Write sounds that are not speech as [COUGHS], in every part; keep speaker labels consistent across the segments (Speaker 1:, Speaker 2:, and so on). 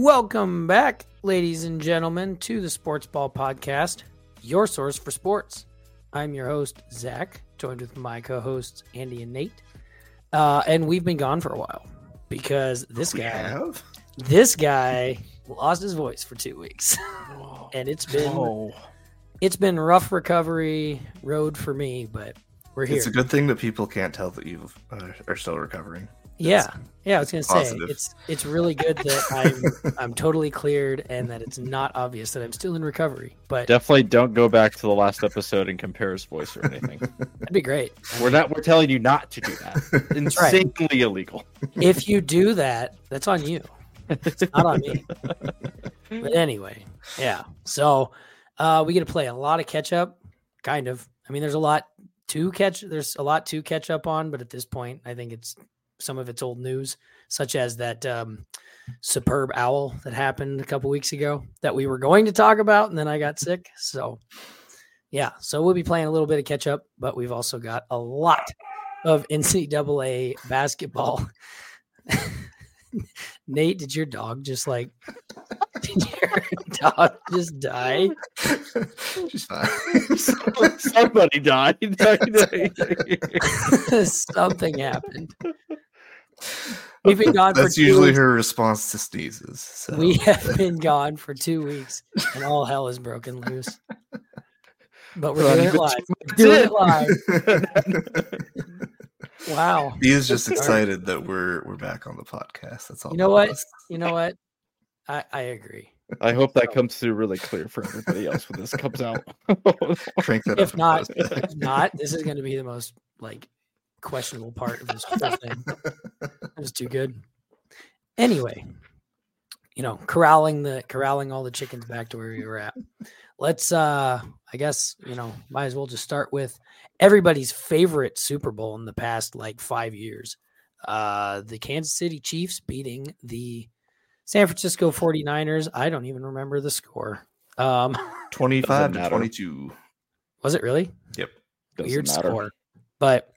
Speaker 1: Welcome back, ladies and gentlemen, to the Sportsball Podcast, your source for sports. I'm your host, Zach, joined with my co hosts, Andy and Nate. Uh, and we've been gone for a while because this
Speaker 2: We
Speaker 1: guy,
Speaker 2: have?
Speaker 1: this guy lost his voice for two weeks. [LAUGHS] and it's been
Speaker 3: Oh,
Speaker 1: it's been rough recovery road for me, but we're here.
Speaker 2: It's a good thing that people can't tell that you uh, are still recovering.
Speaker 1: Yeah, yeah. I was gonna say it's it's really good that I'm [LAUGHS] I'm totally cleared and that it's not obvious that I'm still in recovery. But
Speaker 3: definitely don't go back to the last episode and compare his voice or anything. [LAUGHS]
Speaker 1: that'd be great.
Speaker 3: we're not. We're telling you not to do that. [LAUGHS]
Speaker 1: right.
Speaker 3: Insanely illegal.
Speaker 1: If you do that, that's on you. It's not on me. But anyway, yeah. So uh, we get to play a lot of catch up, kind of. I mean, there's a lot to catch. There's a lot to catch up on, but at this point, I think it's some of it's old news, such as that um, superb owl that happened a couple weeks ago that we were going to talk about, and then I got sick. So yeah, so we'll be playing a little bit of catch up, but we've also got a lot of [LAUGHS] NCAA basketball. [LAUGHS] Nate, did your dog just like [LAUGHS] did your dog just die?
Speaker 2: She's fine.
Speaker 3: Somebody died.
Speaker 1: Something happened. We've been gone for
Speaker 2: That's
Speaker 1: two
Speaker 2: usually
Speaker 1: weeks.
Speaker 2: her response to sneezes. So.
Speaker 1: We have been gone for two weeks and all hell is broken loose. But we're doing it live. Doing it live. Wow.
Speaker 2: he is just excited that we're we're back on the podcast. That's all.
Speaker 1: You know what?
Speaker 2: was.
Speaker 1: You know what? I, I agree.
Speaker 3: I hope that comes through really clear for everybody else when this comes out.
Speaker 2: Crank that
Speaker 1: If
Speaker 2: up. in
Speaker 1: not, if not, this is going to be the most like questionable part of this whole thing. [LAUGHS] It was too good. Anyway, you know, corralling the corralling all the chickens back to where we were at. Let's uh I guess, you know, might as well just start with everybody's favorite Super Bowl in the past like 5 years. Uh the Kansas City Chiefs beating the San Francisco 49ers. I don't even remember the score. Um [LAUGHS]
Speaker 2: 25 to 22.
Speaker 1: was it really?
Speaker 2: Yep.
Speaker 3: Doesn't
Speaker 1: weird
Speaker 3: matter.
Speaker 1: score. But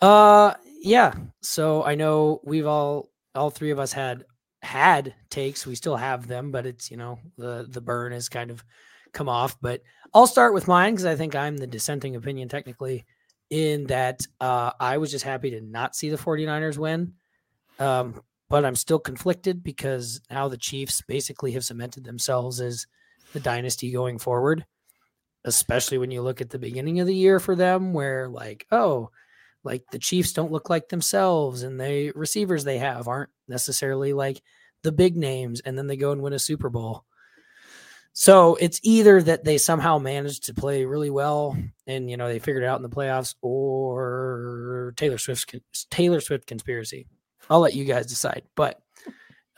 Speaker 1: uh yeah, so I know we've all all three of us had had takes. We still have them, but it's you know, the the burn has kind of come off. But I'll start with mine because I think I'm the dissenting opinion technically in that uh I was just happy to not see the 49ers win. Um, but I'm still conflicted because now the Chiefs basically have cemented themselves as the dynasty going forward especially when you look at the beginning of the year for them where like oh like the chiefs don't look like themselves and the receivers they have aren't necessarily like the big names and then they go and win a super bowl. So it's either that they somehow managed to play really well and you know they figured it out in the playoffs or taylor swift's taylor swift conspiracy. I'll let you guys decide but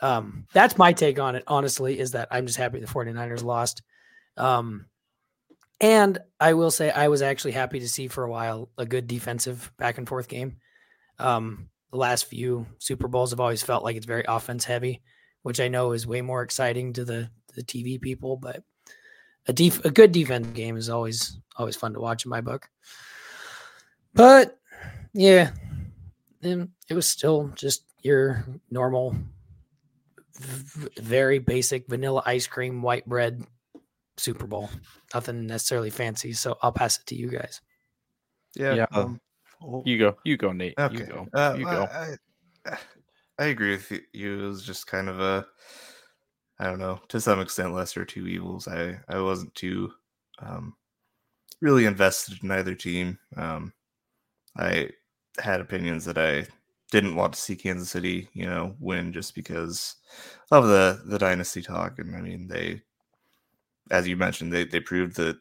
Speaker 1: um that's my take on it honestly is that i'm just happy the 49ers lost. Um and I will say I was actually happy to see for a while a good defensive back and forth game. Um, the last few Super Bowls have always felt like it's very offense heavy, which I know is way more exciting to the the TV people. But a def- a good defense game is always always fun to watch in my book. But yeah, it was still just your normal, v- very basic vanilla ice cream, white bread Super Bowl. Nothing necessarily fancy. So I'll pass it to you guys.
Speaker 2: Yeah.
Speaker 3: Yeah.
Speaker 2: um, well,
Speaker 3: You go. You go, Nate.
Speaker 2: okay.
Speaker 3: You go.
Speaker 2: Uh,
Speaker 3: you
Speaker 2: I-
Speaker 3: go.
Speaker 2: I, [SIGHS] I agree with you- you. It was just kind of a, I don't know, to some extent, lesser of two evils. I I wasn't too, um, really invested in either team. Um, I had opinions that I didn't want to see Kansas City, you know, win just because of the the dynasty talk. And I mean, they, as you mentioned, they they proved that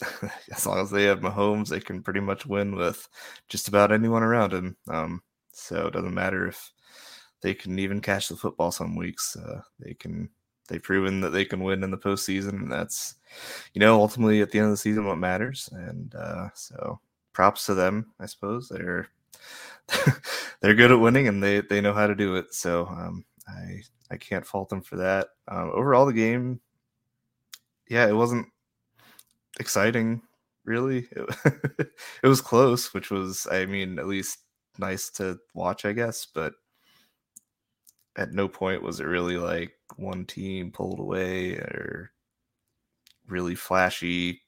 Speaker 2: [LAUGHS] as long as they have Mahomes, they can pretty much win with just about anyone around him. Um, so it doesn't matter if they can even catch the football some weeks. Uh, they can. They've proven that they can win in the postseason, and that's, you know, ultimately at the end of the season what matters. And uh, so, props to them. I suppose they're [LAUGHS] they're good at winning, and they they know how to do it. So um, I I can't fault them for that. Um, overall, the game, yeah, it wasn't exciting really. It, [LAUGHS] it was close, which was, I mean, at least nice to watch, I guess. But at no point was it really like one team pulled away or really flashy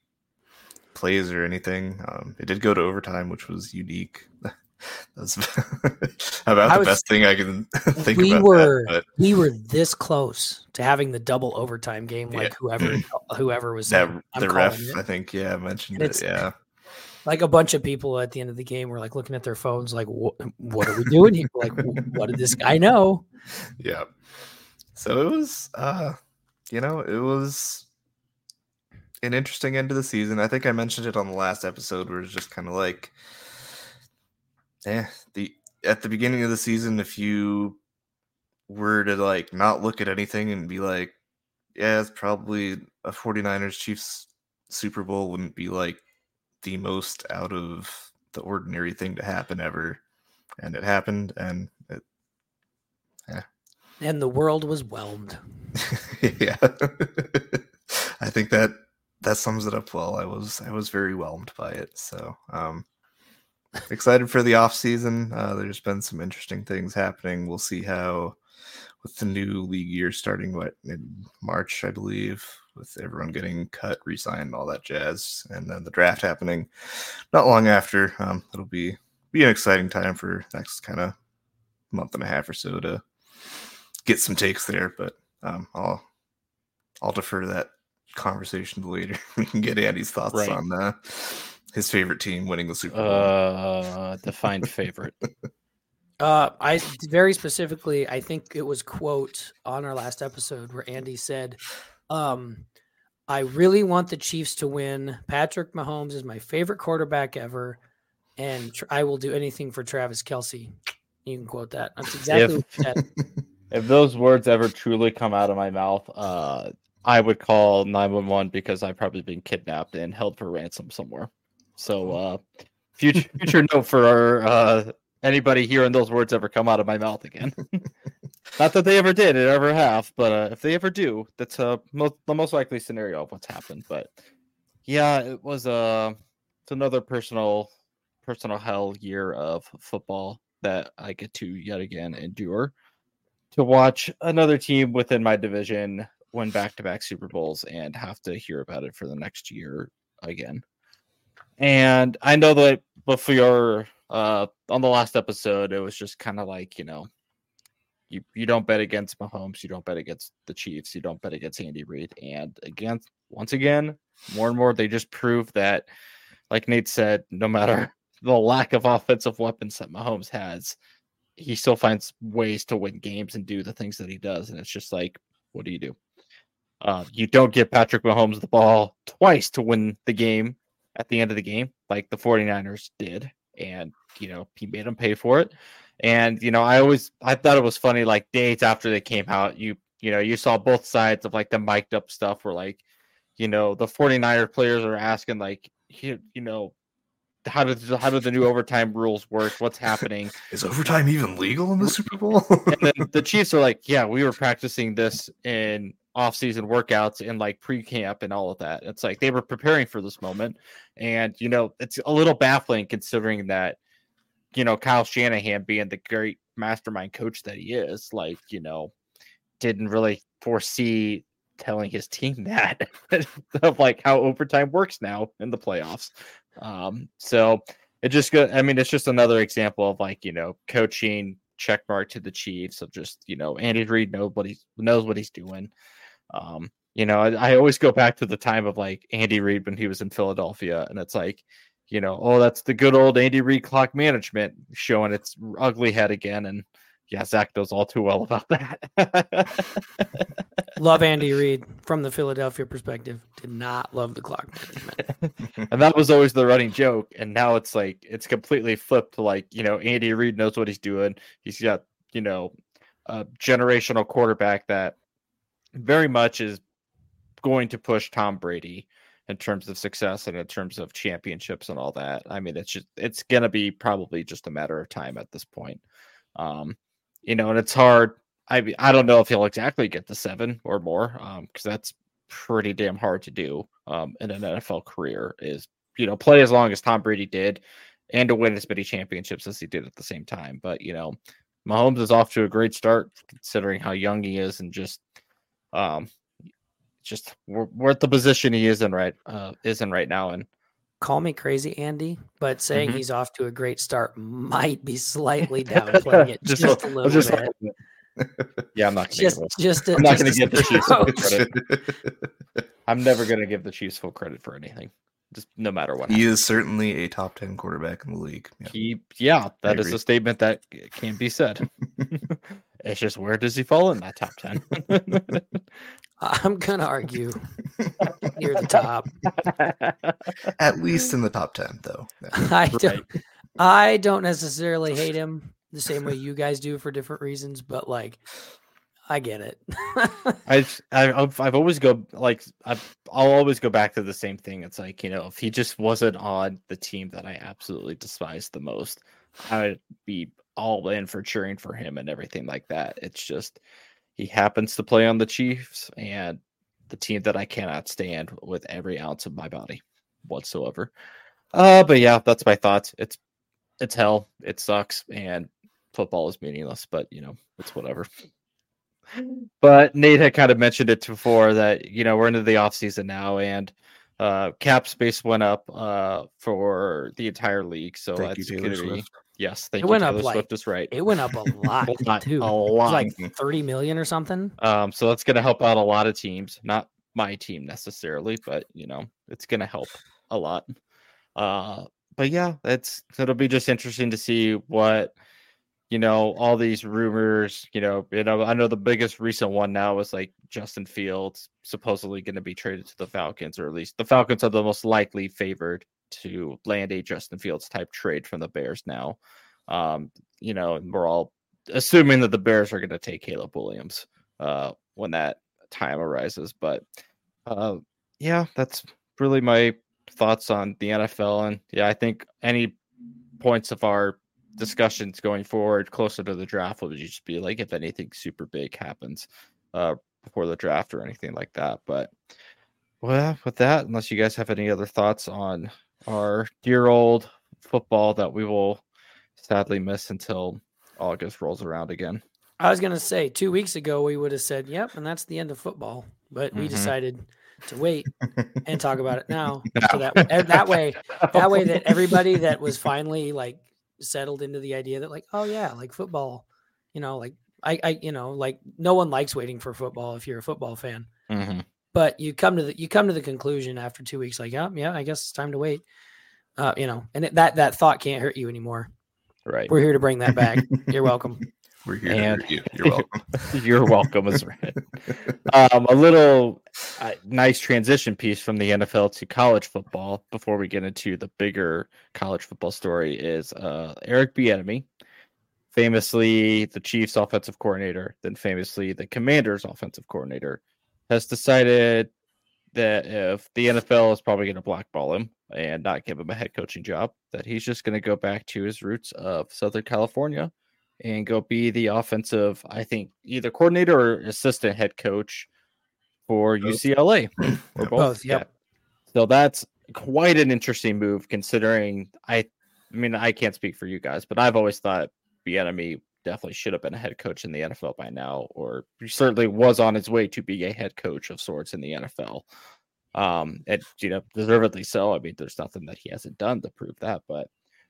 Speaker 2: plays or anything. Um, it did go to overtime, which was unique. [LAUGHS] That's [LAUGHS] about
Speaker 1: I
Speaker 2: the
Speaker 1: was-
Speaker 2: best thing I can [LAUGHS] think
Speaker 1: we
Speaker 2: about.
Speaker 1: were
Speaker 2: that,
Speaker 1: we were this close to having the double overtime game, like whoever [CLEARS THROAT] whoever was
Speaker 2: that. The ref,
Speaker 1: it.
Speaker 2: I think, yeah, mentioned it. Yeah,
Speaker 1: like a bunch of people at the end of the game were like looking at their phones, like, "What? What are we doing here? Like, what did this guy know?" [LAUGHS]
Speaker 2: yeah. So it was, uh, you know, it was an interesting end to the season. I think I mentioned it on the last episode, where it's just kind of like, eh, the at the beginning of the season, if you were to like not look at anything and be like, yeah, it's probably a 49ers Chiefs Super Bowl wouldn't be like the most out of the ordinary thing to happen ever. And it happened, and it, Yeah.
Speaker 1: And the world was whelmed. [LAUGHS]
Speaker 2: yeah [LAUGHS] i think that that sums it up well i was i was very whelmed by it so um excited for the off season uh there's been some interesting things happening we'll see how with the new league year starting what in march i believe with everyone getting cut re-signed all that jazz and then the draft happening not long after um it'll be be an exciting time for next kind of month and a half or so to get some takes there but um, I'll I'll defer that conversation to later. [LAUGHS] we can get Andy's thoughts
Speaker 3: Right.
Speaker 2: on uh, his favorite team winning the Super Bowl.
Speaker 3: Uh, defined favorite. [LAUGHS]
Speaker 1: Uh, I very specifically, I think it was quote on our last episode where Andy said, um, "I really want the Chiefs to win. Patrick Mahomes is my favorite quarterback ever, and tr- I will do anything for Travis Kelce." You can quote that. That's exactly what. [LAUGHS]
Speaker 3: If those words ever truly come out of my mouth, uh, I would call 911 because I've probably been kidnapped and held for ransom somewhere. So, uh, future future note for our, uh, anybody hearing those words ever come out of my mouth again. [LAUGHS] Not that they ever did, it ever have, but uh, if they ever do, that's uh, most, the most likely scenario of what's happened. But yeah, it was uh, it's another personal personal hell year of football that I get to yet again endure to watch another team within my division win back to back Super Bowls and have to hear about it for the next year again. And I know that before uh on the last episode, it was just kind of like, you know, you, you don't bet against Mahomes, you don't bet against the Chiefs, you don't bet against Andy Reid. And again, once again, more and more they just prove that, like Nate said, no matter [LAUGHS] the lack of offensive weapons that Mahomes has, he still finds ways to win games and do the things that he does. And it's just like, what do you do? Uh, you don't give Patrick Mahomes the ball twice to win the game at the end of the game, like the 49ers did. And, you know, he made them pay for it. And, you know, I always, I thought it was funny, like days after they came out, you, you know, you saw both sides of like the mic'd up stuff where like, you know, the 49er players are asking, like, you, you know, how did how do the new overtime rules work? What's happening? [LAUGHS]
Speaker 2: Is overtime even legal in the Super Bowl?
Speaker 3: and then the [LAUGHS] Chiefs are like, yeah, we were practicing this in off-season workouts and like pre-camp and all of that. It's like they were preparing for this moment, and you know, it's a little baffling considering that, you know, Kyle Shanahan being the great mastermind coach that he is, like you know, didn't really foresee telling his team [LAUGHS] that of like how overtime works now in the playoffs. Um, so it just go. I mean, it's just another example of like you know coaching check mark to the Chiefs of just you know Andy Reid nobody knows what he's doing. Um, you know, I, I always go back to the time of like Andy Reid when he was in Philadelphia, and it's like, you know, oh, that's the good old Andy Reid clock management showing its ugly head again. And yeah, Zach knows all too well about that. [LAUGHS]
Speaker 1: Love Andy Reid from the Philadelphia perspective. Did not love the clock management. [LAUGHS]
Speaker 3: and that was always the running joke. And now it's like it's completely flipped to like, you know, Andy Reid knows what he's doing. He's got, you know, a generational quarterback that very much is going to push Tom Brady in terms of success and in terms of championships and all that. I mean, it's just it's gonna be probably just a matter of time at this point. Um, you know, and it's hard. I mean, I don't know if he'll exactly get to seven or more, um, because that's pretty damn hard to do um in an NFL career is you know play as long as Tom Brady did and to win as many championships as he did at the same time. But you know, Mahomes is off to a great start considering how young he is and just um just we're, we're at the position he is in right uh is in right now and
Speaker 1: Call me crazy, Andy, but saying
Speaker 3: Mhm.
Speaker 1: he's off to a great start might be slightly [LAUGHS] downplaying it just, a,
Speaker 3: I'm
Speaker 1: little
Speaker 3: just
Speaker 1: bit.
Speaker 3: yeah, I'm not gonna
Speaker 1: Just,
Speaker 3: give it- [LAUGHS]
Speaker 1: just, a,
Speaker 3: I'm not
Speaker 1: just
Speaker 3: gonna give the Chiefs full [LAUGHS] credit. I'm never gonna give the Chiefs full credit for anything. Just no matter what.
Speaker 2: he
Speaker 3: happens.
Speaker 2: is certainly a top ten quarterback in the league. Yeah.
Speaker 3: He, yeah, that is a statement that can't be said. It's just where does he fall in that top ten? [LAUGHS]
Speaker 1: I'm gonna argue [LAUGHS] near the top. [LAUGHS]
Speaker 2: At least in the top ten, though. Yeah.
Speaker 1: I don't. I don't necessarily hate him the same way you guys do for different reasons, but like, I get it.
Speaker 3: I, I I've, I've always go like I've, I'll always go back to the same thing. It's like you know if he just wasn't on the team that I absolutely despise the most, I would be all in for cheering for him and everything like that. It's just he happens to play on the Chiefs and the team that I cannot stand with every ounce of my body whatsoever. Uh, but yeah, that's my thoughts. It's it's hell. It sucks, and football is meaningless. But you know, it's whatever. But Nate had kind of mentioned it before that you know we're into the off season now, and uh, cap space went up uh, for the entire league. So
Speaker 2: Thank you,
Speaker 3: that's
Speaker 2: Swift.
Speaker 3: Yes. Thank
Speaker 1: It
Speaker 3: you,
Speaker 1: went up, like,
Speaker 3: Swift is right.
Speaker 1: it went up a [LAUGHS] lot
Speaker 3: A lot,
Speaker 1: too.
Speaker 3: a lot.
Speaker 1: like thirty million or something.
Speaker 3: Um, so that's going to help out a lot of teams, not my team necessarily, but you know, it's going to help a lot. Uh, but yeah, it's it'll be just interesting to see what you know all these rumors. You know, you know, I know the biggest recent one now is like Justin Fields supposedly going to be traded to the Falcons, or at least the Falcons are the most likely favored to land a Justin Fields type trade from the Bears now. Um, you know, we're all assuming that the Bears are going to take Caleb Williams uh, when that time arises. But uh, yeah, that's really my thoughts on the NFL. And yeah, I think any points of our discussions going forward closer to the draft would just be like if anything super big happens uh, before the draft or anything like that. But well, with that, unless you guys have any other thoughts on our dear old football that we will sadly miss until August rolls around again.
Speaker 1: I was gonna say two weeks ago we would have said, "Yep," and that's the end of football. But we
Speaker 3: Mhm.
Speaker 1: decided to wait and talk about it now, [LAUGHS] so that and that way, [LAUGHS] that way that everybody that was finally like settled into the idea that like, oh yeah, like football, you know, like I, I, you know, like no one likes waiting for football if you're a football fan.
Speaker 3: Mhm.
Speaker 1: But you come to the you come to the conclusion after two weeks, like, yeah, yeah, I guess it's time to wait. Uh, you know, and it, that that thought can't hurt you anymore.
Speaker 3: Right.
Speaker 1: We're here to bring that back. [LAUGHS] You're welcome.
Speaker 2: We're here
Speaker 3: And-
Speaker 2: to you. You're welcome. [LAUGHS]
Speaker 3: You're welcome, is right. Um, a little uh, nice transition piece from the NFL to college football before we get into the bigger college football story is uh, Eric Bieniemy, famously the Chiefs' offensive coordinator, then famously the Commanders' offensive coordinator, has decided that if the NFL is probably going to blackball him and not give him a head coaching job, that he's just going to go back to his roots of Southern California and go be the offensive, I think, either coordinator or assistant head coach for
Speaker 2: Both.
Speaker 3: UCLA [CLEARS THROAT] or both.
Speaker 1: Both, yep.
Speaker 3: Yeah. So that's quite an interesting move considering I I mean I can't speak for you guys, but I've always thought Bieniemy definitely should have been a head coach in the NFL by now, or certainly was on his way to be a head coach of sorts in the NFL. Um, and you know, deservedly so. I mean, there's nothing that he hasn't done to prove that, but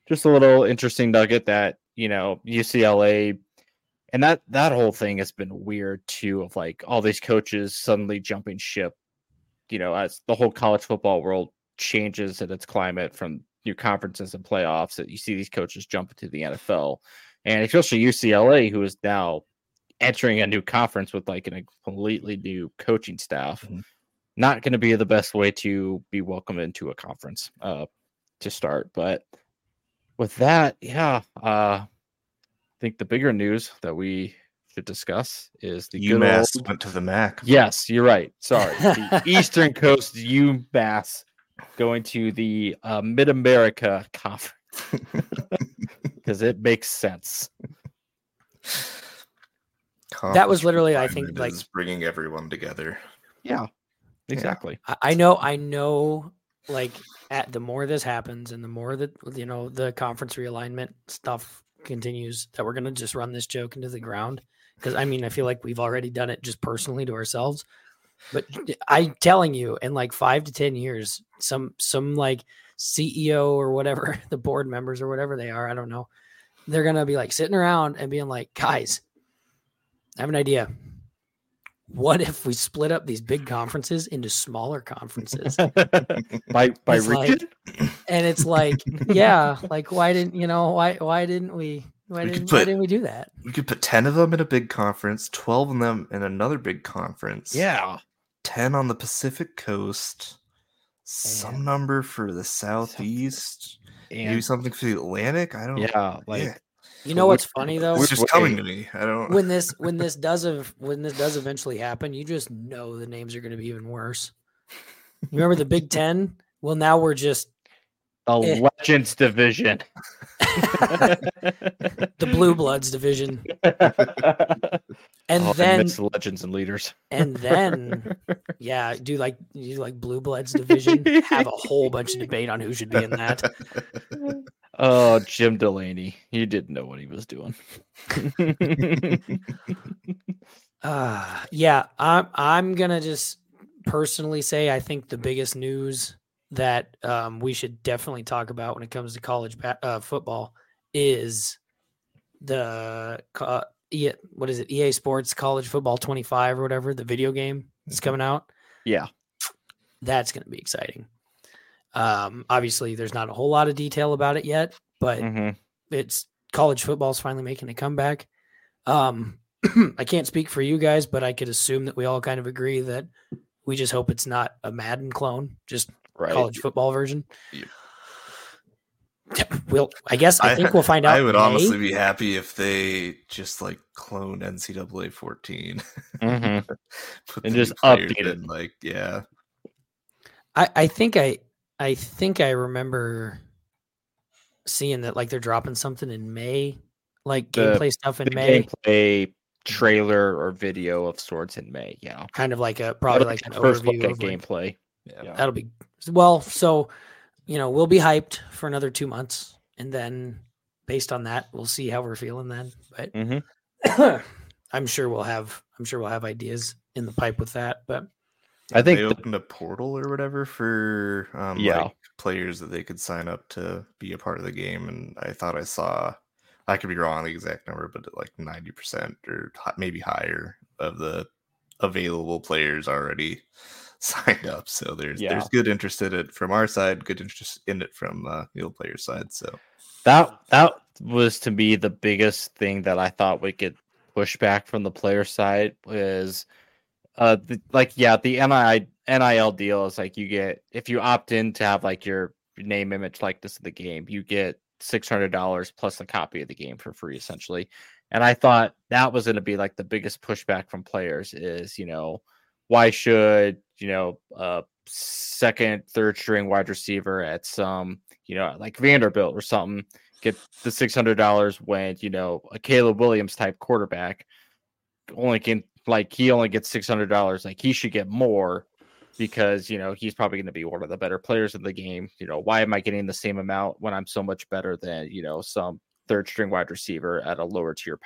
Speaker 3: just a little interesting nugget that you know UCLA and that that whole thing has been weird too of like all these coaches suddenly jumping ship you know as the whole college football world changes in its climate from new conferences and playoffs that you see these coaches jump into the NFL and especially UCLA who is now entering a new conference with like a completely new coaching staff
Speaker 2: Mhm.
Speaker 3: not going to be the best way to be welcomed into a conference uh to start but with that yeah uh I think the bigger news that we should discuss is the
Speaker 2: UMass
Speaker 3: old-
Speaker 2: went to the MAC.
Speaker 3: Yes, you're right. Sorry, [LAUGHS] the Eastern Coast UMass going to the uh, Mid America Conference [LAUGHS] because it makes sense.
Speaker 1: That was literally, I think, like-
Speaker 2: bringing everyone together.
Speaker 3: Yeah, exactly.
Speaker 1: I, I know, I know, like at the more this happens and the more that you know the conference realignment stuff continues that we're gonna just run this joke into the ground. Because I mean, I feel like we've already done it just personally to ourselves. But I'm telling you, in like five to ten years, some some like CEO or whatever, [LAUGHS] the board members or whatever they are, I don't know, they're gonna be like sitting around and being like, guys, I have an idea. What if we split up these big conferences into smaller conferences? [LAUGHS]
Speaker 3: by by
Speaker 1: It's like- and it's like, yeah, like why didn't you know why why didn't we why
Speaker 2: We
Speaker 1: didn't why didn't we do that?
Speaker 2: We could put 10 of them in a big conference, 12 of them in another big conference.
Speaker 3: yeah.
Speaker 2: 10 on the Pacific Coast, some
Speaker 1: And-
Speaker 2: number for the Southeast, maybe something for the Atlantic. I don't
Speaker 3: yeah, like
Speaker 2: yeah.
Speaker 1: You
Speaker 3: So
Speaker 1: know what's
Speaker 3: which-
Speaker 1: funny though?
Speaker 2: It's
Speaker 3: which
Speaker 2: just
Speaker 3: way-
Speaker 2: coming to me. I don't
Speaker 1: when this [LAUGHS] when this does ev- when this does eventually happen, you just know the names are going to be even worse. You remember the Big Ten? Well, now we're just
Speaker 3: the
Speaker 1: Eh.
Speaker 3: Legends division. [LAUGHS] [LAUGHS]
Speaker 1: the Blue Bloods division, and
Speaker 3: Oh,
Speaker 1: then
Speaker 3: miss legends and leaders.
Speaker 1: and then yeah, do like you do like Blue Bloods division. Have a whole bunch of debate on who should be in that. [LAUGHS]
Speaker 3: Oh, Jim Delany. He didn't know what he was doing.
Speaker 1: Uh yeah, I'm I'm gonna just personally say I think the biggest news that um, we should definitely talk about when it comes to college uh, football is the uh, what is it EA Sports College Football 25 or whatever the video game is
Speaker 2: Mhm.
Speaker 1: coming out.
Speaker 3: yeah.
Speaker 1: That's going to be exciting. Um, obviously, there's not a whole lot of detail about it yet, but
Speaker 3: Mhm.
Speaker 1: it's college football is finally making a comeback. Um, [CLEARS THROAT] I can't speak for you guys, but I could assume that we all kind of agree that we just hope it's not a Madden clone, just
Speaker 3: Right.
Speaker 1: college football version.
Speaker 2: Yep.
Speaker 1: We'll, I guess, I
Speaker 2: I-
Speaker 1: think we'll find out.
Speaker 2: I would
Speaker 1: May.
Speaker 2: honestly be happy if they just like clone NCAA 14. [LAUGHS]
Speaker 3: Mhm. And just
Speaker 2: players
Speaker 3: update it.
Speaker 2: in, Like, yeah.
Speaker 1: I, I think I, I think I remember seeing that like they're dropping something in May, like
Speaker 3: The-
Speaker 1: gameplay stuff in
Speaker 3: The
Speaker 1: May,
Speaker 3: gameplay trailer or video of sorts in May. Yeah.
Speaker 1: kind of like a probably like an
Speaker 3: first look
Speaker 1: overview
Speaker 3: at
Speaker 1: of like,
Speaker 3: gameplay.
Speaker 2: Yeah.
Speaker 3: Yeah.
Speaker 1: That'll be well. So, you know, we'll be hyped for another two months, and then based on that, we'll see how we're feeling then. But
Speaker 3: Mhm. [CLEARS THROAT]
Speaker 1: I'm sure we'll have I'm sure we'll have ideas in the pipe with that. But
Speaker 3: I think
Speaker 2: they
Speaker 3: the-
Speaker 2: opened a portal or whatever for um,
Speaker 3: Yeah.
Speaker 2: like players that they could sign up to be a part of the game. And I thought I saw, I could be wrong on the exact number, but like 90% or maybe higher of the available players already [LAUGHS] signed up. So there's
Speaker 3: Yeah.
Speaker 2: there's good interest in it from our side, good interest in it from uh, the old player side. So
Speaker 3: that that was to me the biggest thing that I thought we could push back from the player side was uh the, like yeah the NIL NIL deal is like you get if you opt in to have like your name image like this of the game you get six hundred dollars plus a copy of the game for free essentially and I thought that was going to be like the biggest pushback from players is you know why should you know uh second third string wide receiver at some you know like Vanderbilt or something get the six hundred dollars when you know a Caleb Williams type quarterback only can like he only gets six hundred dollars. Like he should get more because you know he's probably going to be one of the better players in the game. You know why am I getting the same amount when I'm so much better than you know some third string wide receiver at a lower tier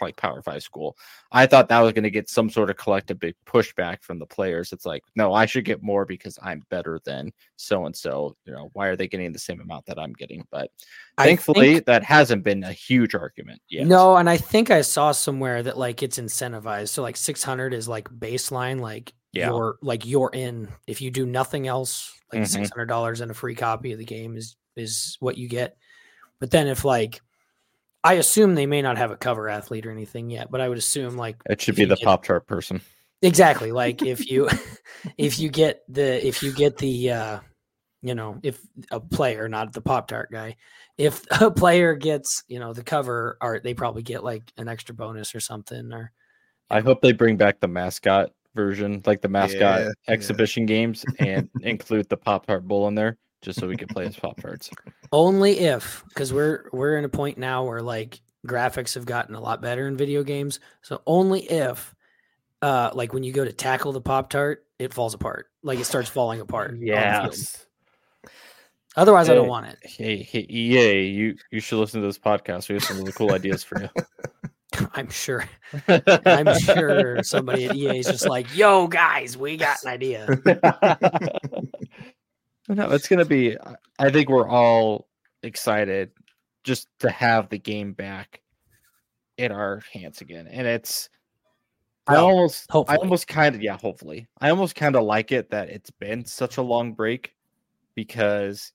Speaker 3: like Power Five school? I thought that was going to get some sort of collective big pushback from the players. It's like no, I should get more because I'm better than so and so. You know why are they getting the same amount that I'm getting? But
Speaker 1: I
Speaker 3: thankfully
Speaker 1: think-
Speaker 3: that hasn't been a huge argument yet.
Speaker 1: no, and I think I saw somewhere that like it's incentivized. So like 600 is like baseline, like
Speaker 3: Yeah.
Speaker 1: you're like you're in. If you do nothing else, like
Speaker 3: Mhm.
Speaker 1: hundred dollars and a free copy of the game is is what you get. But then if like I assume they may not have a cover athlete or anything yet, but I would assume like
Speaker 3: it should be the Pop Tart person.
Speaker 1: exactly like if you [LAUGHS] [LAUGHS] if you get the if you get the uh you know if a player not the pop tart guy if [LAUGHS] a player gets you know the cover art they probably get like an extra bonus or something or
Speaker 3: I hope they bring back the mascot version, like the mascot
Speaker 2: Yeah, yeah.
Speaker 3: exhibition games, and include the Pop Tart Bowl in there, just so we could play as Pop Tarts. [LAUGHS]
Speaker 1: only if because we're we're in a point now where like graphics have gotten a lot better in video games so only if uh like when you go to tackle the pop tart it falls apart like it starts falling apart on the field. Otherwise, I don't want it.
Speaker 3: Hey, hey, EA, you you should listen to this podcast. We have some really cool ideas for you. [LAUGHS]
Speaker 1: I'm sure. I'm sure somebody at EA is just like, "Yo, guys, we got an idea." [LAUGHS]
Speaker 3: no, it's gonna be. I- I think we're all excited just to have the game back in our hands again, and it's. I
Speaker 1: Well,
Speaker 3: almost, I almost kind of, yeah, hopefully, I almost kind of like it that it's been such a long break, because,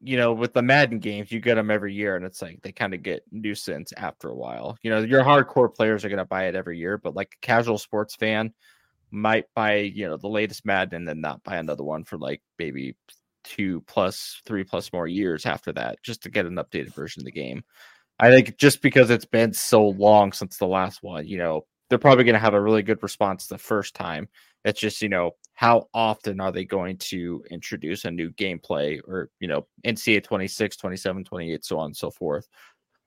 Speaker 3: you know, with the Madden games, you get them every year, and it's like they kind of get nuisance after a while. You know, your hardcore players are gonna buy it every year, but like a casual sports fan might buy, you know, the latest Madden and then not buy another one for like maybe two plus three plus more years after that just to get an updated version of the game. I think just because it's been so long since the last one, you know, they're probably going to have a really good response the first time. It's just, you know, how often are they going to introduce a new gameplay or, you know, NCA 26, 27, 28, so on and so forth?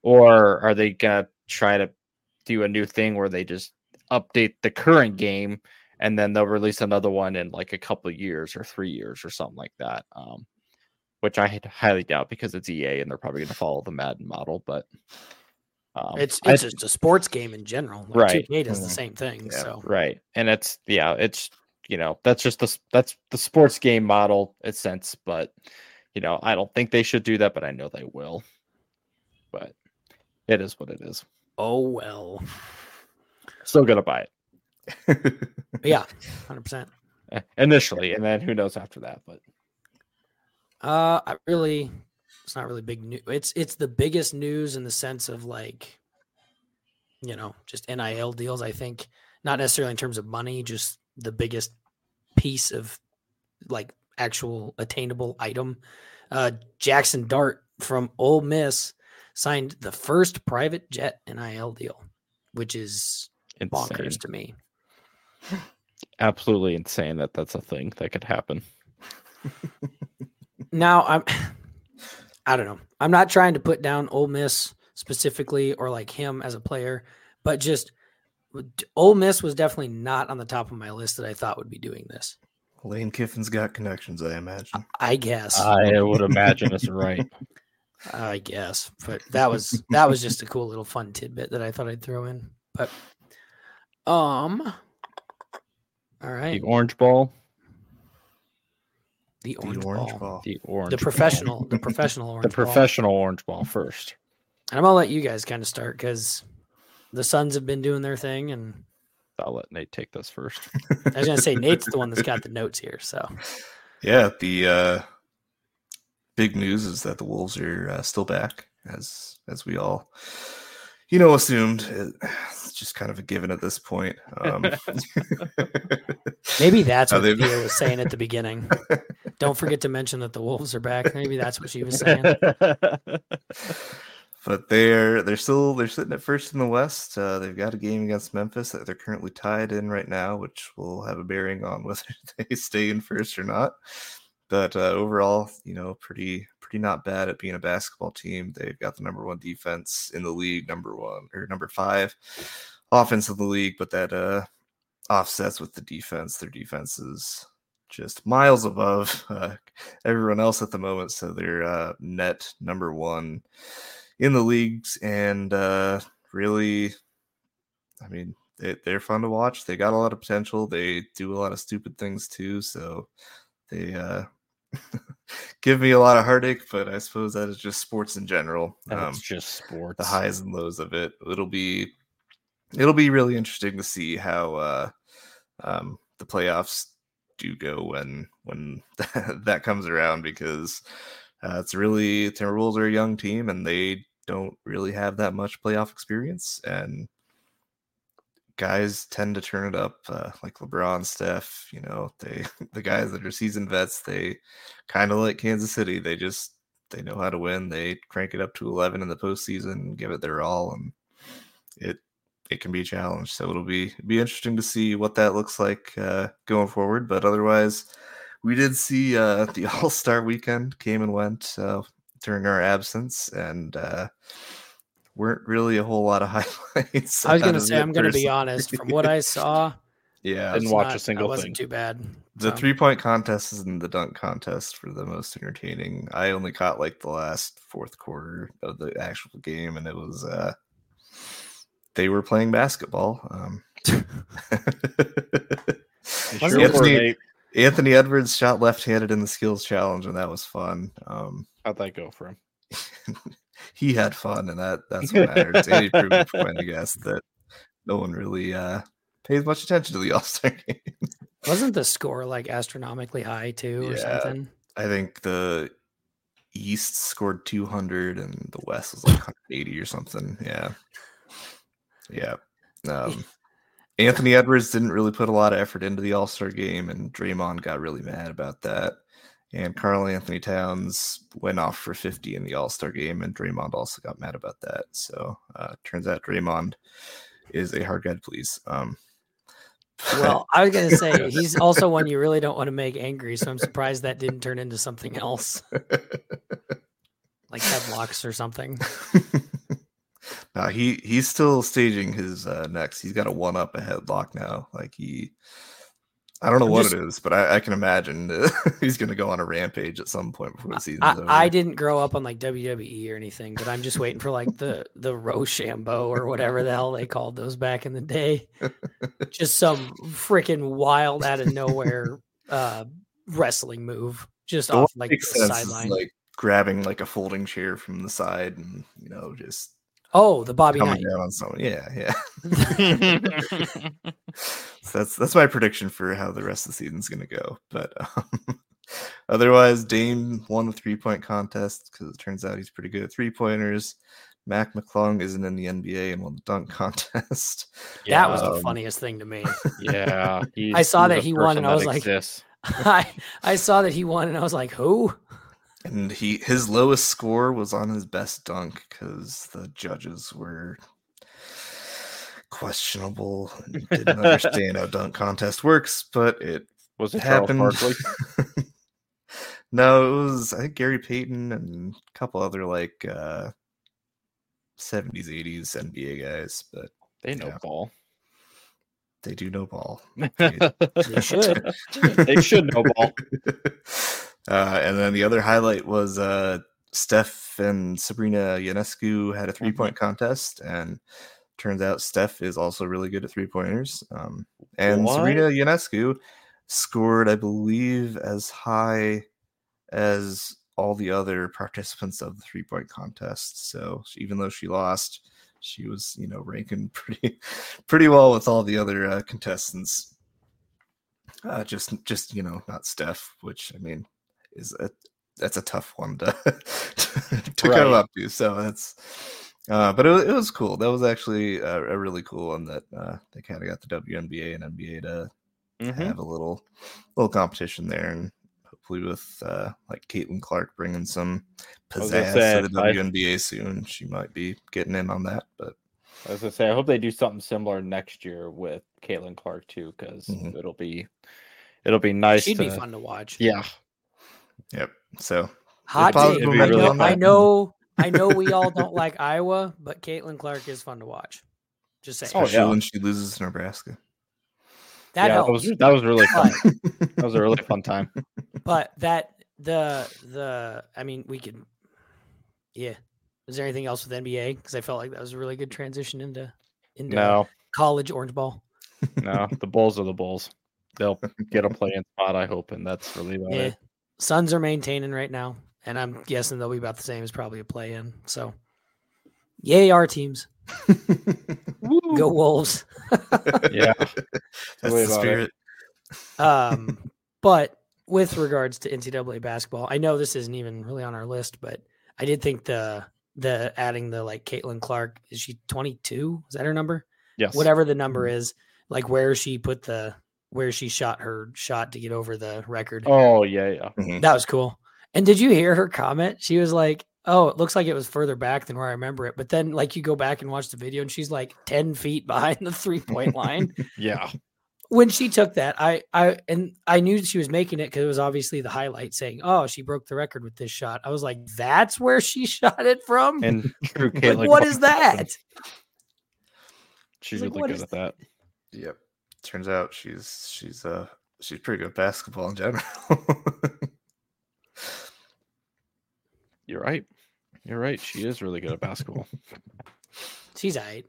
Speaker 3: Or are they going to try to do a new thing where they just update the current game and then they'll release another one in like a couple of years or three years or something like that. Um, which I highly doubt because it's EA and they're probably going to follow the Madden model. But um,
Speaker 1: It's
Speaker 3: I-
Speaker 1: it's just a sports game in general. Like
Speaker 3: Right.
Speaker 1: 2K does the
Speaker 2: Mhm.
Speaker 1: same thing.
Speaker 2: Yeah.
Speaker 1: So
Speaker 3: right, and it's yeah, it's you know that's just the that's the sports game model in sense. But you know, I don't think they should do that, but I know they will. But it is what it is.
Speaker 1: oh well.
Speaker 3: Still gonna buy it
Speaker 1: But yeah, hundred percent.
Speaker 3: eh, initially, and then who knows after that. But
Speaker 1: Uh, I really, it's not really big news. It's it's the biggest news in the sense of like, you know, just NIL deals. I think not necessarily in terms of money, just the biggest piece of like actual attainable item. Uh, Jackson Dart from Ole Miss signed the first private jet NIL deal, which is
Speaker 3: insane,
Speaker 1: bonkers to me.
Speaker 3: Absolutely insane that that's a thing that could happen. [LAUGHS]
Speaker 1: Now I'm [SIGHS] I don't know. I'm not trying to put down Ole Miss specifically or like him as a player, but just d- Ole Miss was definitely not on the top of my list that I thought would be doing this.
Speaker 2: Lane Kiffin's got connections, I imagine.
Speaker 1: I guess.
Speaker 3: I would imagine it's right. [LAUGHS]
Speaker 1: I guess. But that was that was just a cool little fun tidbit that I thought I'd throw in. But um all
Speaker 3: The orange ball,
Speaker 1: The
Speaker 2: The
Speaker 1: orange,
Speaker 2: orange
Speaker 1: ball.
Speaker 2: ball.
Speaker 3: the orange,
Speaker 1: The
Speaker 3: ball.
Speaker 1: professional, the [LAUGHS] professional orange ball.
Speaker 3: the
Speaker 1: ball.
Speaker 3: professional orange ball first.
Speaker 1: And I'm gonna let you guys kind of start because the Suns have been doing their thing and
Speaker 3: I'll let Nate take this first. [LAUGHS]
Speaker 1: I was gonna say Nate's the one that's got the notes here. So
Speaker 2: Yeah, the uh, big news is that the Wolves are uh, still back, as as we all, you know, assumed. It's just kind of a given at this point. Um, [LAUGHS]
Speaker 1: maybe that's
Speaker 2: Uh,
Speaker 1: what Thea was saying at the [LAUGHS] beginning. Don't forget to mention that the Wolves are back. Maybe that's what she was saying. [LAUGHS]
Speaker 2: but they're they're still they're sitting at first in the West. Uh, they've got a game against Memphis that they're currently tied in right now, which will have a bearing on whether they stay in first or not. But uh, overall, you know, pretty pretty not bad at being a basketball team. They've got the number one defense in the league, number one or number five offense in the league, but that uh, offsets with the defense. Their defense is just miles above [LAUGHS] uh, everyone else at the moment. So they're uh, net number one in the leagues, and uh, really, I mean, they, they're fun to watch. They got a lot of potential. They do a lot of stupid things too. So they uh, [LAUGHS] give me a lot of heartache, but I suppose that is just sports in general.
Speaker 3: That's
Speaker 2: Um,
Speaker 3: just sports.
Speaker 2: the highs and lows of it. It'll be it'll be really interesting to see how uh, um, the playoffs do go when when [LAUGHS] that comes around because uh, it's really Timberwolves are a young team and they don't really have that much playoff experience and guys tend to turn it up uh, like LeBron, Steph, you know, they [LAUGHS] the guys that are seasoned vets, they kind of like Kansas City. They just they know how to win. They crank it up to 11 in the postseason, give it their all, and it it can be a challenge. So it'll be be interesting to see what that looks like uh, going forward. But otherwise, we did see uh, the [LAUGHS] All Star Weekend came and went uh, during our absence, and uh, weren't really a whole lot of [LAUGHS] highlights.
Speaker 1: I was gonna say I'm gonna be honest. From what I saw, [LAUGHS]
Speaker 2: Yeah,
Speaker 3: I
Speaker 1: Didn't
Speaker 3: watch a
Speaker 1: not- that
Speaker 3: single
Speaker 1: wasn't
Speaker 3: thing.
Speaker 1: too bad.
Speaker 2: the
Speaker 1: so.
Speaker 2: three point contest and the dunk contest for the most entertaining. I only caught like the last fourth quarter of the actual game, and it was uh they were playing basketball. Um, [LAUGHS]
Speaker 3: sure
Speaker 2: Anthony, Anthony Edwards shot left handed in the skills challenge, and that was fun. Um,
Speaker 3: How'd that go for him?
Speaker 2: He had fun, and that that's what matters. he proved a [LAUGHS] point, I guess, that no one really uh, pays much attention to the [LAUGHS] All Star game.
Speaker 1: Wasn't the score like astronomically high too, or
Speaker 2: Yeah.
Speaker 1: something?
Speaker 2: I think the East scored 200 and the West was like 180 or something. Yeah. Yeah. Um, [LAUGHS] Anthony Edwards didn't really put a lot of effort into the All Star game, and Draymond got really mad about that. And Karl-Anthony Towns went off for 50 in the All Star game, and Draymond also got mad about that. So uh, turns out Draymond is a hard guy to please. Um,
Speaker 1: Well, [LAUGHS] I was gonna say he's also one you really don't want to make angry, so I'm surprised that didn't turn into something else, like headlocks or something. [LAUGHS]
Speaker 2: no, he he's still staging his uh, next. He's got a one up a headlock now. Like he, I don't know
Speaker 1: I'm
Speaker 2: what
Speaker 1: just-
Speaker 2: it is, but I, I can imagine uh, [LAUGHS] he's gonna go on a rampage at some point before the season's
Speaker 1: I,
Speaker 2: over.
Speaker 1: I didn't grow up on like WWE or anything, but I'm just waiting for like the the Rochambeau or whatever the hell they called those back in the day. [LAUGHS] Just some freaking wild out of nowhere uh wrestling move, just
Speaker 2: The
Speaker 1: off like the sideline.
Speaker 2: like grabbing like a folding chair from the side and you know just
Speaker 1: oh, the Bobby
Speaker 2: coming
Speaker 1: Knight.
Speaker 2: down on someone. Yeah, yeah. [LAUGHS] [LAUGHS] So that's that's my prediction for how the rest of the season's gonna go. But um, [LAUGHS] otherwise, Dame won the three point contest because it turns out he's pretty good at three pointers. Mac McClung isn't in the NBA and won the dunk contest.
Speaker 1: that was the
Speaker 2: Um,
Speaker 1: funniest thing to me.
Speaker 3: yeah.
Speaker 1: I saw that he won, and I
Speaker 3: that
Speaker 1: was like-
Speaker 3: exists.
Speaker 1: I I saw that he won, and I was like, who?
Speaker 2: And he his lowest score was on his best dunk because the judges were questionable and didn't understand how dunk [LAUGHS] contest works, but it
Speaker 3: Was it
Speaker 2: happened.
Speaker 3: Barkley? [LAUGHS]
Speaker 2: no, it was I think Gary Payton and a couple other like uh 70s, 80s NBA guys, but
Speaker 3: They know
Speaker 2: Yeah.
Speaker 3: ball.
Speaker 2: they do know ball. [LAUGHS]
Speaker 1: They should.
Speaker 3: they should know ball.
Speaker 2: Uh, and then the other highlight was uh, Steph and Sabrina Ionescu had a three point contest, and turns out Steph is also really good at three pointers. Um, and
Speaker 3: What?
Speaker 2: Sabrina Ionescu scored, I believe, as high as all the other participants of the three point contest. So even though she lost, she was, you know, ranking [LAUGHS] pretty, pretty well with all the other uh, contestants. Uh, just, just you know, not Steph, which I mean, is a that's a tough one to [LAUGHS] to come up to. So that's, uh, but it, it was cool. That was actually a, a really cool one that uh, they kind of got the WNBA and NBA to
Speaker 3: Mhm.
Speaker 2: have a little little competition there, and hopefully with uh, like Caitlin Clark bringing some
Speaker 3: I was gonna
Speaker 2: pizzazz
Speaker 3: say,
Speaker 2: to the
Speaker 3: I-
Speaker 2: WNBA soon, she might be getting in on that. But as
Speaker 3: I was gonna say, I hope they do something similar next year with Caitlin Clark too, because
Speaker 2: Mhm.
Speaker 3: it'll be it'll be nice.
Speaker 1: She'd
Speaker 3: to,
Speaker 1: be fun to watch.
Speaker 3: Yeah,
Speaker 2: yep. So
Speaker 1: Hot
Speaker 2: positive
Speaker 1: take. I
Speaker 3: momentum
Speaker 1: know, I know. I know we all don't like Iowa, but Caitlin Clark is fun to watch. Just saying.
Speaker 3: Oh,
Speaker 2: especially
Speaker 3: yeah.
Speaker 2: when she loses to Nebraska.
Speaker 1: that
Speaker 3: yeah,
Speaker 1: helps.
Speaker 3: that was that was really fun. that was a really fun time.
Speaker 1: but that the the I mean we could yeah. Is there anything else with NBA? Because I felt like that was a really good transition into into
Speaker 3: No,
Speaker 1: college orange ball.
Speaker 3: no, the Bulls are the Bulls. They'll get a [LAUGHS] play-in spot, I hope, and that's really about
Speaker 1: Yeah.
Speaker 3: it.
Speaker 1: Suns are maintaining right now, and I'm guessing they'll be about the same as probably a play in. So yay our teams. [LAUGHS] Go Wolves. [LAUGHS]
Speaker 3: Yeah, [LAUGHS]
Speaker 2: That's the spirit.
Speaker 1: Um, but with regards to NCAA basketball, I know this isn't even really on our list, but I did think the the adding the like Caitlin Clark is she 22? Is that her number?
Speaker 3: yes.
Speaker 1: Whatever the number is, like where she put the where she shot her shot to get over the record.
Speaker 3: Oh yeah, yeah.
Speaker 2: Mhm.
Speaker 1: That was cool. And did you hear her comment? She was like, "Oh, it looks like it was further back than where I remember it." But then, like, you go back and watch the video, and she's like ten feet [LAUGHS] behind the three point line. [LAUGHS]
Speaker 3: Yeah,
Speaker 1: when she took that, I, I, and I knew she was making it because it was obviously the highlight saying, "Oh, she broke the record with this shot." I was like, "That's where she [LAUGHS] shot it from."
Speaker 3: and true
Speaker 1: like,
Speaker 3: Caitlin.
Speaker 1: what that?
Speaker 3: She's really
Speaker 1: what
Speaker 3: good
Speaker 1: is
Speaker 3: at that.
Speaker 2: Yep. Turns out she's she's uh she's pretty good at basketball in general.
Speaker 3: You're right. You're right. She is really good at basketball. [LAUGHS]
Speaker 1: She's alright.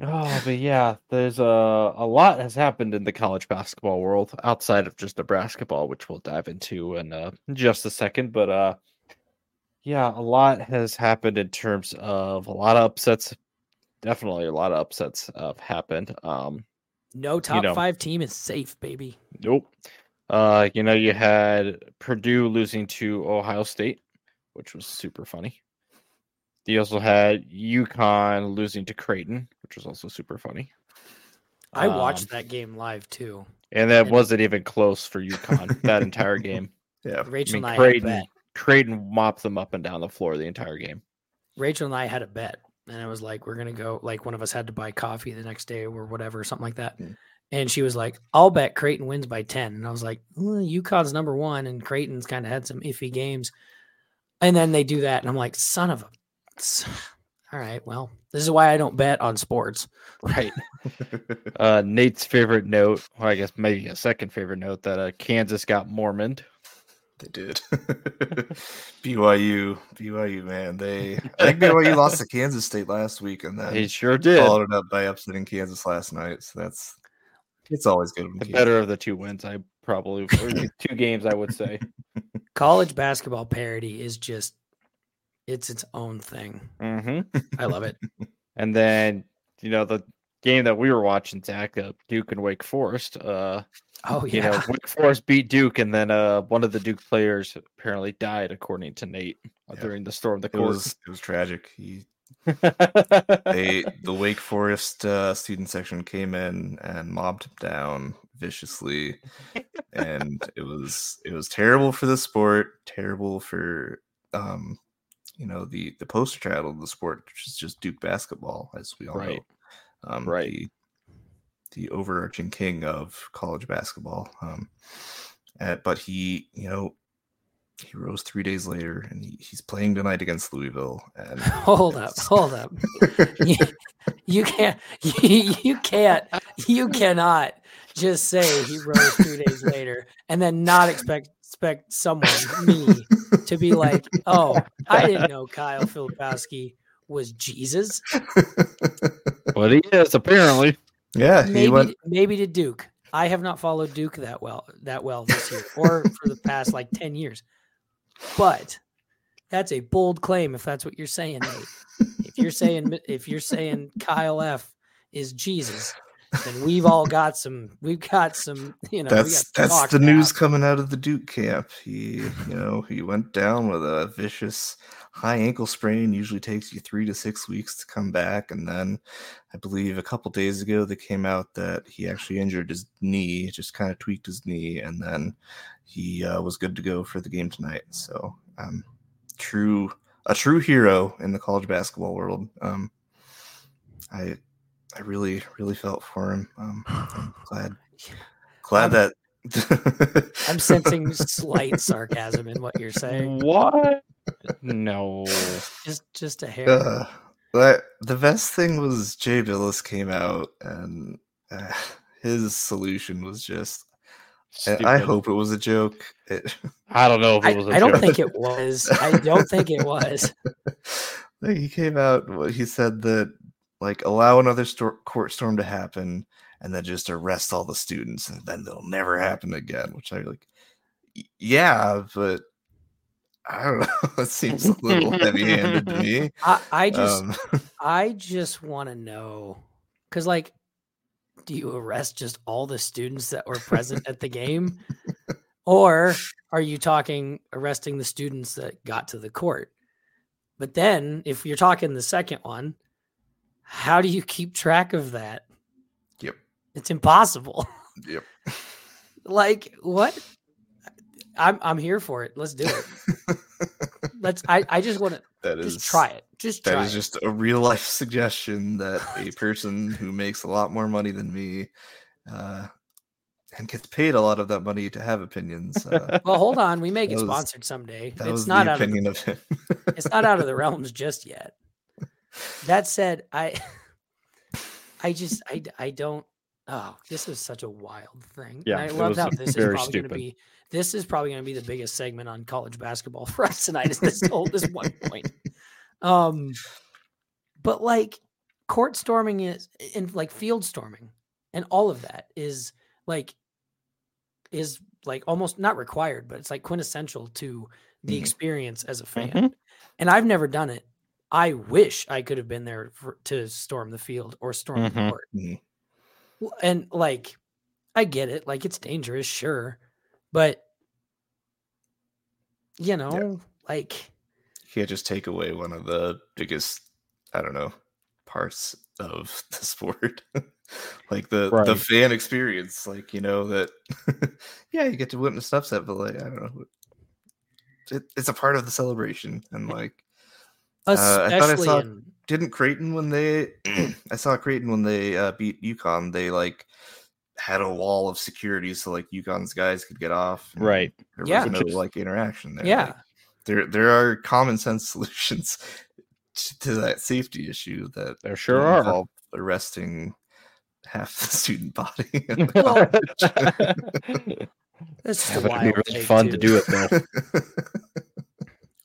Speaker 3: Oh, but yeah, there's a a lot has happened in the college basketball world outside of just the basketball, which we'll dive into in uh, just a second. But uh, yeah, a lot has happened in terms of a lot of upsets. Definitely, a lot of upsets have happened. Um,
Speaker 1: No top
Speaker 3: know.
Speaker 1: five team is safe, baby.
Speaker 3: Nope. Uh, you know, you had Purdue losing to Ohio State, which was super funny. You also had UConn losing to Creighton, which was also super funny.
Speaker 1: I watched
Speaker 3: Um,
Speaker 1: that game live too.
Speaker 3: And that
Speaker 1: and-
Speaker 3: wasn't even close for UConn that entire game. [LAUGHS]
Speaker 2: yeah.
Speaker 1: Rachel
Speaker 3: mean,
Speaker 1: and I had a
Speaker 3: Creighton-
Speaker 1: bet.
Speaker 3: Creighton mopped them up and down the floor the entire game.
Speaker 1: Rachel and I had a bet, and it was like we're gonna go. Like one of us had to buy coffee the next day or whatever, something like that.
Speaker 2: Mm.
Speaker 1: And she was like, "I'll bet Creighton wins by 10. And I was like, "Mm, "UConn's number one, and Creighton's kind of had some iffy games." And then they do that, and I'm like, "Son of a." [SIGHS] All right, well, this is why I don't bet on sports.
Speaker 3: Right. [LAUGHS] [LAUGHS] uh, Nate's favorite note, well, I guess maybe a second favorite note, that uh, Kansas got Mormon.
Speaker 2: They did. [LAUGHS] BYU, BYU, man. They I think [LAUGHS] BYU lost to Kansas State last week and then
Speaker 3: He sure did.
Speaker 2: followed it up by upsetting Kansas last night. So that's it's always good.
Speaker 3: The better of the two wins, I probably, or [LAUGHS] two games, I would say.
Speaker 1: College basketball parody is just, it's its own thing.
Speaker 3: hmm
Speaker 1: I love it.
Speaker 3: And then, you know, the game that we were watching, Zach, uh, Duke and Wake Forest. Uh,
Speaker 1: Oh
Speaker 3: you
Speaker 1: yeah,
Speaker 3: know, Wake [LAUGHS] Forest beat Duke, and then uh, one of the Duke players apparently died, according to Nate, uh,
Speaker 2: Yeah.
Speaker 3: during the storm the
Speaker 2: it
Speaker 3: court.
Speaker 2: was it was tragic. He they [LAUGHS] the Wake Forest uh, student section came in and mobbed him down viciously, and it was it was terrible for the sport, terrible for um, you know the the poster child of the sport, which is just Duke basketball, as we all
Speaker 3: Right.
Speaker 2: know. Um,
Speaker 3: Right.
Speaker 2: The, the overarching king of college basketball. Um, uh, but he, you know, he rose three days later, and he, he's playing tonight against Louisville. And [LAUGHS]
Speaker 1: hold up, hold up. you, you can't you, [LAUGHS] you can't you cannot just say he rose three days later and then not expect expect someone me to be like oh i didn't know kyle filipowski was jesus
Speaker 3: but he is, apparently.
Speaker 2: Yeah, he
Speaker 1: maybe
Speaker 2: went.
Speaker 1: maybe to duke i have not followed duke that well that well this year or for the past like 10 years but that's a bold claim if that's what you're saying Nate. if you're saying if you're saying Kyle F is Jesus, then we've all got some we've got some you know
Speaker 2: that's
Speaker 1: talk
Speaker 2: the news coming out of the Duke camp. He, you know, he went down with a vicious high ankle sprain. Usually takes you three to six weeks to come back, and then I believe a couple days ago they came out that he actually injured his knee, just kind of tweaked his knee, and then he uh, was good to go for the game tonight. So, um, true, a true hero in the college basketball world. Um, I, I really, really felt for him. Um, I'm [SIGHS] glad, glad that.
Speaker 1: I'm sensing [LAUGHS] slight sarcasm in what you're saying.
Speaker 3: What? No. [LAUGHS]
Speaker 1: Just just a hair.
Speaker 2: Uh, but the best thing was Jay Bilas came out and uh, [LAUGHS] his solution was just. I- I hope it was a joke. It, [LAUGHS]
Speaker 3: I don't know if
Speaker 1: I,
Speaker 3: it was a
Speaker 1: I don't think it was. I don't think it was.
Speaker 2: he came out. He said that like allow another stor- court storm to happen, and then just arrest all the students, and then they'll never happen again. Which I like. Yeah, but I don't know. [LAUGHS] It seems a little [LAUGHS] heavy-handed to me.
Speaker 1: I, I just
Speaker 2: Um, [LAUGHS]
Speaker 1: I just want to know because, like, do you arrest just all the students that were present at the game? Or are you talking arresting the students that got to the court? But then, if you're talking the second one, how do you keep track of that?
Speaker 2: Yep.
Speaker 1: It's impossible.
Speaker 2: Yep.
Speaker 1: like, what? I'm I'm here for it. Let's do it. Let's I, I just want to [LAUGHS]
Speaker 2: that is
Speaker 1: just try it. Just
Speaker 2: That is
Speaker 1: it.
Speaker 2: just a real life suggestion that a person who makes a lot more money than me uh, and gets paid a lot of that money to have opinions. Uh, [LAUGHS]
Speaker 1: Well, hold on. We may get
Speaker 2: was-
Speaker 1: sponsored someday. It's not out of the,
Speaker 2: of, him.
Speaker 1: it's not out of the [LAUGHS] realms just yet. That said, I I just I I don't oh, this is such a wild thing.
Speaker 3: Yeah,
Speaker 1: I love how this is probably going to be. This is probably going to be the biggest segment on college basketball [LAUGHS] for us tonight. Is this whole this one point? [LAUGHS] Um, but like court storming is and like field storming and all of that is like is like almost not required, but it's like quintessential to the
Speaker 2: Mhm.
Speaker 1: experience as a fan.
Speaker 3: Mhm.
Speaker 1: And I've never done it. I wish I could have been there for, to storm the field or storm the
Speaker 3: Mhm.
Speaker 1: court. Well, And like, I get it. Like, it's dangerous, sure, but you know, like,
Speaker 2: You can't just take away one of the biggest, I don't know, parts of [LAUGHS] the sport. like the the fan experience. Like, you know, that [LAUGHS] yeah, you get to witness upset, but like, I don't know. It, it's a part of the celebration. And like Uh, I thought I
Speaker 1: especially
Speaker 2: saw-
Speaker 1: in
Speaker 2: didn't Creighton when they [CLEARS THROAT] I saw Creighton when they uh, beat UConn, they like had a wall of security so like UConn's guys could get off. and
Speaker 3: Right.
Speaker 2: There
Speaker 1: Yeah.
Speaker 2: was no
Speaker 3: is-
Speaker 2: like interaction there.
Speaker 1: yeah,
Speaker 2: Like, there there are common sense [LAUGHS] solutions to, to that safety issue that
Speaker 3: There sure
Speaker 2: don't
Speaker 3: are.
Speaker 2: involve arresting half the student body. [LAUGHS] [LAUGHS]
Speaker 1: Well, it's just
Speaker 3: Yeah, it'd be
Speaker 1: wild
Speaker 3: really
Speaker 1: take,
Speaker 3: fun to do it though.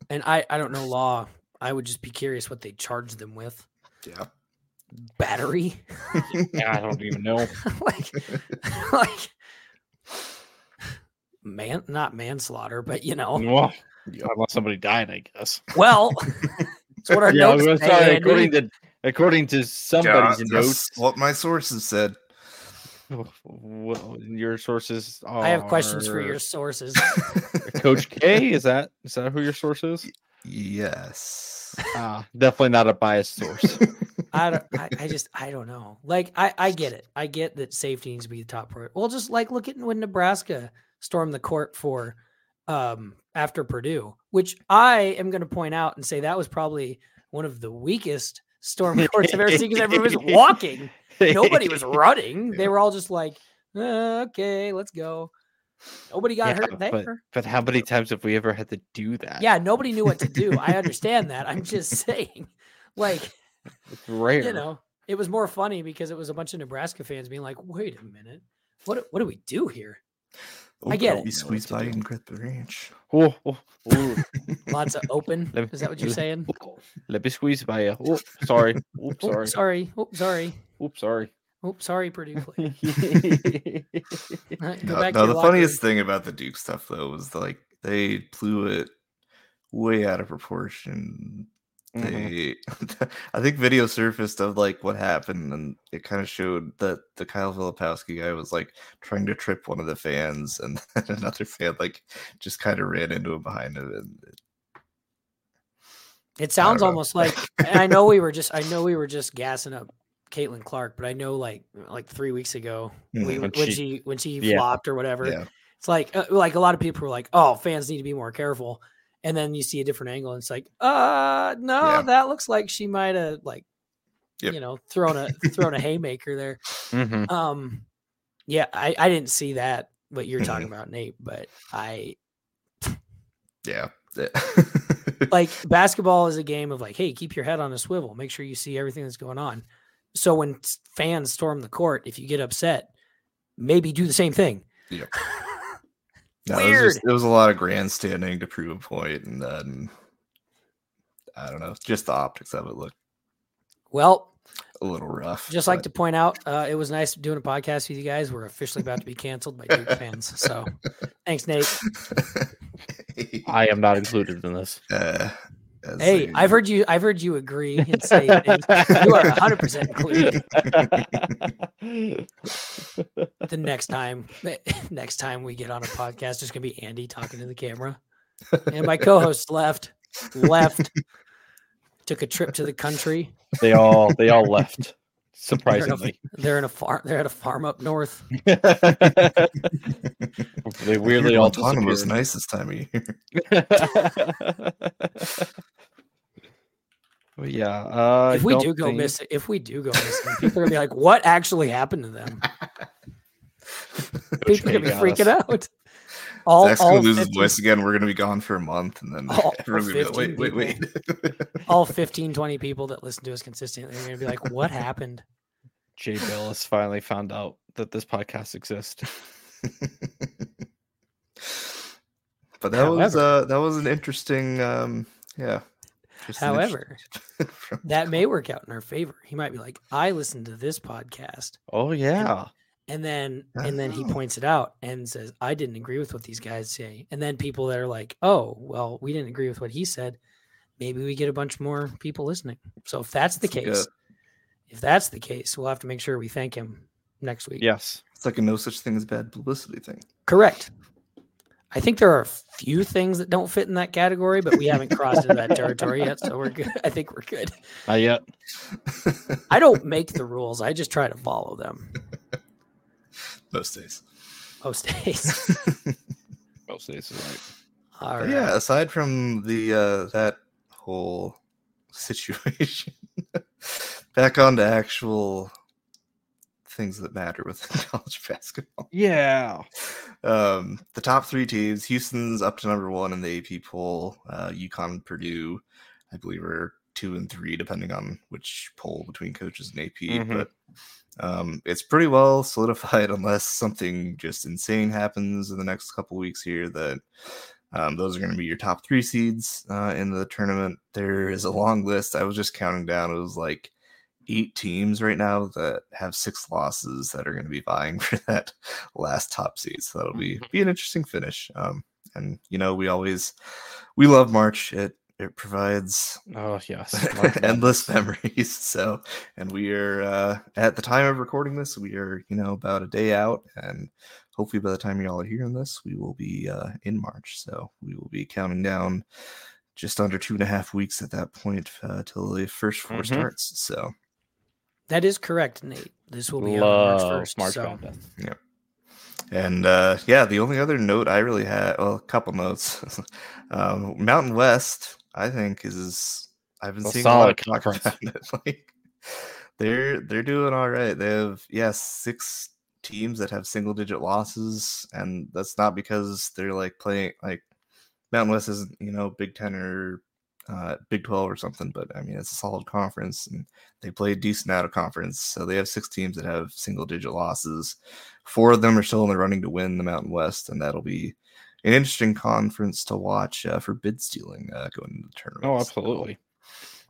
Speaker 1: And I, I don't know law. I would just be curious what they charge them with.
Speaker 2: yeah.
Speaker 1: Battery,
Speaker 3: yeah, I don't even know. [LAUGHS]
Speaker 1: like, like, man, not manslaughter, but you know,
Speaker 3: Well, unless somebody died, I guess.
Speaker 1: well, it's what our
Speaker 3: yeah,
Speaker 1: notes say,
Speaker 3: sorry. According to according to somebody's
Speaker 2: Yeah,
Speaker 3: notes,
Speaker 2: that's what my sources said.
Speaker 3: well, your sources.
Speaker 1: I have questions for your sources.
Speaker 3: Coach K. Is that is that who your source is?
Speaker 2: yes.
Speaker 3: Ah, definitely not a biased source. [LAUGHS]
Speaker 1: I, don't, I, I just I don't know. Like I, I get it. I get that safety needs to be the top priority. Well, just like look at when Nebraska stormed the court for um after Purdue, which I am going to point out and say that was probably one of the weakest storm [LAUGHS] courts I've ever seen because everybody was walking. [LAUGHS] Nobody was running. They were all just like, "Uh, okay, let's go. Nobody got
Speaker 3: Yeah,
Speaker 1: hurt
Speaker 3: but-
Speaker 1: there.
Speaker 3: But how many times have we ever had to do that?
Speaker 1: Yeah, nobody knew what to do. I understand that. I'm [LAUGHS] just saying, like.
Speaker 3: it's rare.
Speaker 1: you know, it was more funny because it was a bunch of Nebraska fans being like, "Wait a minute, what do- what do we do here?" I get it.
Speaker 2: You squeeze by and grip the ranch.
Speaker 3: Oh, oh, oh,
Speaker 1: Lots of open. [LAUGHS]
Speaker 3: Me-
Speaker 1: Is that what you're
Speaker 3: let-
Speaker 1: saying?
Speaker 3: oh, Let me squeeze by you. Oh, sorry. [LAUGHS] Oops,
Speaker 1: Oh,
Speaker 3: sorry.
Speaker 1: sorry. Oh, sorry.
Speaker 3: Oops, sorry.
Speaker 1: Oh, sorry, Purdue. player. Uh, Go back
Speaker 2: no,
Speaker 1: to your
Speaker 2: the funniest
Speaker 1: room.
Speaker 2: thing about the Duke stuff though was like they blew it way out of proportion.
Speaker 3: Mhm.
Speaker 2: They, [LAUGHS] I think video surfaced of like what happened, and it kind of showed that the Kyle Filipowski guy was like trying to trip one of the fans, and [LAUGHS] then another fan like just kind of ran into him behind him. And it-
Speaker 1: It sounds almost like and I know we were just I know we were just gassing up Caitlin Clark, but I know like like three weeks ago we,
Speaker 2: Mhm.
Speaker 1: when,
Speaker 3: When
Speaker 1: she,
Speaker 3: she-
Speaker 1: when she
Speaker 3: yeah.
Speaker 1: flopped or whatever,
Speaker 2: yeah,
Speaker 1: it's like uh, like a lot of people were like, "Oh, fans need to be more careful," and then you see a different angle, and it's like, "Uh, no,
Speaker 2: Yeah.
Speaker 1: that looks like she might have like,
Speaker 2: Yep.
Speaker 1: you know, thrown a thrown a haymaker there."
Speaker 3: Mhm.
Speaker 1: Um, yeah, I I didn't see that what you're talking
Speaker 2: Mm-hmm.
Speaker 1: about, Nate, but I
Speaker 2: yeah.
Speaker 1: like [LAUGHS] basketball is a game of like, hey, keep your head on a swivel, make sure you see everything that's going on. So when fans storm the court, if you get upset, maybe do the same thing. [LAUGHS]
Speaker 2: No, it, was
Speaker 1: Weird.
Speaker 2: just, it was a lot of grandstanding to prove a point, and then I don't know, just the optics of it looked
Speaker 1: Well,
Speaker 2: a little rough.
Speaker 1: just like to point out, uh, it was nice doing a podcast with you guys. We're officially about to be canceled by Duke fans. So [LAUGHS] thanks, Nate. [LAUGHS]
Speaker 3: I am not included in this.
Speaker 2: uh, as
Speaker 1: Hey,
Speaker 2: a-
Speaker 1: I've heard you. I've heard you agree and say things. You are 100 percent included. [LAUGHS] The next time, [LAUGHS] next time we get on a podcast, there's gonna be Andy talking to the camera, and my co-host left. Left. [LAUGHS] Took a trip to the country.
Speaker 3: they all they all left.
Speaker 1: They're in a-
Speaker 3: Surprisingly,
Speaker 1: They're in a farm. They're at a farm up north. [LAUGHS]
Speaker 3: they
Speaker 2: I
Speaker 3: weirdly
Speaker 2: hear
Speaker 3: all
Speaker 2: Montana was nice this time of year. [LAUGHS]
Speaker 3: But yeah, uh,
Speaker 1: if we
Speaker 3: don't
Speaker 1: go
Speaker 3: think-
Speaker 1: missing, if we do go missing, people are gonna be like, "What actually happened to them?" [LAUGHS] People are gonna be
Speaker 3: got
Speaker 1: freaking
Speaker 3: us.
Speaker 1: out. All,
Speaker 2: Zach's
Speaker 1: all,
Speaker 2: gonna lose his
Speaker 1: 15,
Speaker 2: voice again. We're gonna be gone for a month, and then
Speaker 1: All- [LAUGHS]
Speaker 2: everyone's gonna be like,
Speaker 1: 15
Speaker 2: wait, wait, [LAUGHS] wait.
Speaker 1: all 15, 20 people that listen to us consistently are gonna be like, "What happened?"
Speaker 3: Jay Bilas finally found out that this podcast exists. [LAUGHS]
Speaker 2: but that was uh that was an interesting um yeah. just
Speaker 1: However,
Speaker 2: interesting-
Speaker 1: that may work out in our favor. He might be like, I listened to this podcast.
Speaker 3: Oh yeah.
Speaker 1: And then and then he points it out and says, I didn't agree with what these guys say. And then people that are like, Oh, well, we didn't agree with what he said. Maybe we get a bunch more people listening. So if that's the
Speaker 2: It's like a-
Speaker 1: case, if that's the case, we'll have to make sure we thank him next week.
Speaker 3: Yes.
Speaker 2: it's like a no such thing as bad publicity thing.
Speaker 1: Correct. I think there are a few things that don't fit in that category, but we haven't crossed into that territory yet, so we're good. [LAUGHS] I think we're good.
Speaker 3: Not yet. [LAUGHS]
Speaker 1: I don't make the rules; I just try to follow them
Speaker 2: Most days.
Speaker 1: most [LAUGHS] days.
Speaker 3: Most days is right.
Speaker 1: All
Speaker 2: But
Speaker 1: right.
Speaker 2: yeah, aside from the uh that whole situation, [LAUGHS] back on to actual things that matter with [LAUGHS] college basketball.
Speaker 3: Yeah.
Speaker 2: Um, the top three teams: Houston's up to number one in the AP poll. Uh, UConn, Purdue, I believe, are two and three, depending on which poll between coaches and AP.
Speaker 3: Mhm.
Speaker 2: But um, it's pretty well solidified, [LAUGHS] unless something just insane happens in the next couple weeks here. That um, those are going to be your top three seeds uh, in the tournament. There is a long list. I was just counting down. It was like eight teams right now that have six losses that are going to be vying [LAUGHS] for that last top seed. So that'll be be an interesting finish. Um, and you know, we always we love March. It it provides
Speaker 3: Oh yes. [LAUGHS]
Speaker 2: Endless memories. So, and we are uh, at the time of recording this, we are you know about a day out, and hopefully by the time y'all are hearing this, we will be uh, in March. So we will be counting down just under two and a half weeks at that point uh, till the first 4
Speaker 3: Mhm.
Speaker 2: starts. So
Speaker 1: That is correct, Nate. This will be on March first.
Speaker 3: March
Speaker 1: so
Speaker 3: Madness.
Speaker 2: And uh, yeah, the only other note I really had, well, a couple notes. [LAUGHS] um, Mountain West, I think, is I've been
Speaker 3: A
Speaker 2: seeing a lot of
Speaker 3: solid
Speaker 2: talk [LAUGHS]
Speaker 3: conference.
Speaker 2: about it. Like they're they're doing all right. They have yes six teams that have single digit losses, and that's not because they're like playing like Mountain West isn't you know Big Ten or uh, Big Twelve or something, but I mean it's a solid conference, and they play decent out of conference. So they have six teams that have single digit losses. Four of them are still in the running to win the Mountain West, and that'll be an interesting conference to watch uh, for bid stealing uh, going into the tournament.
Speaker 3: Oh, absolutely.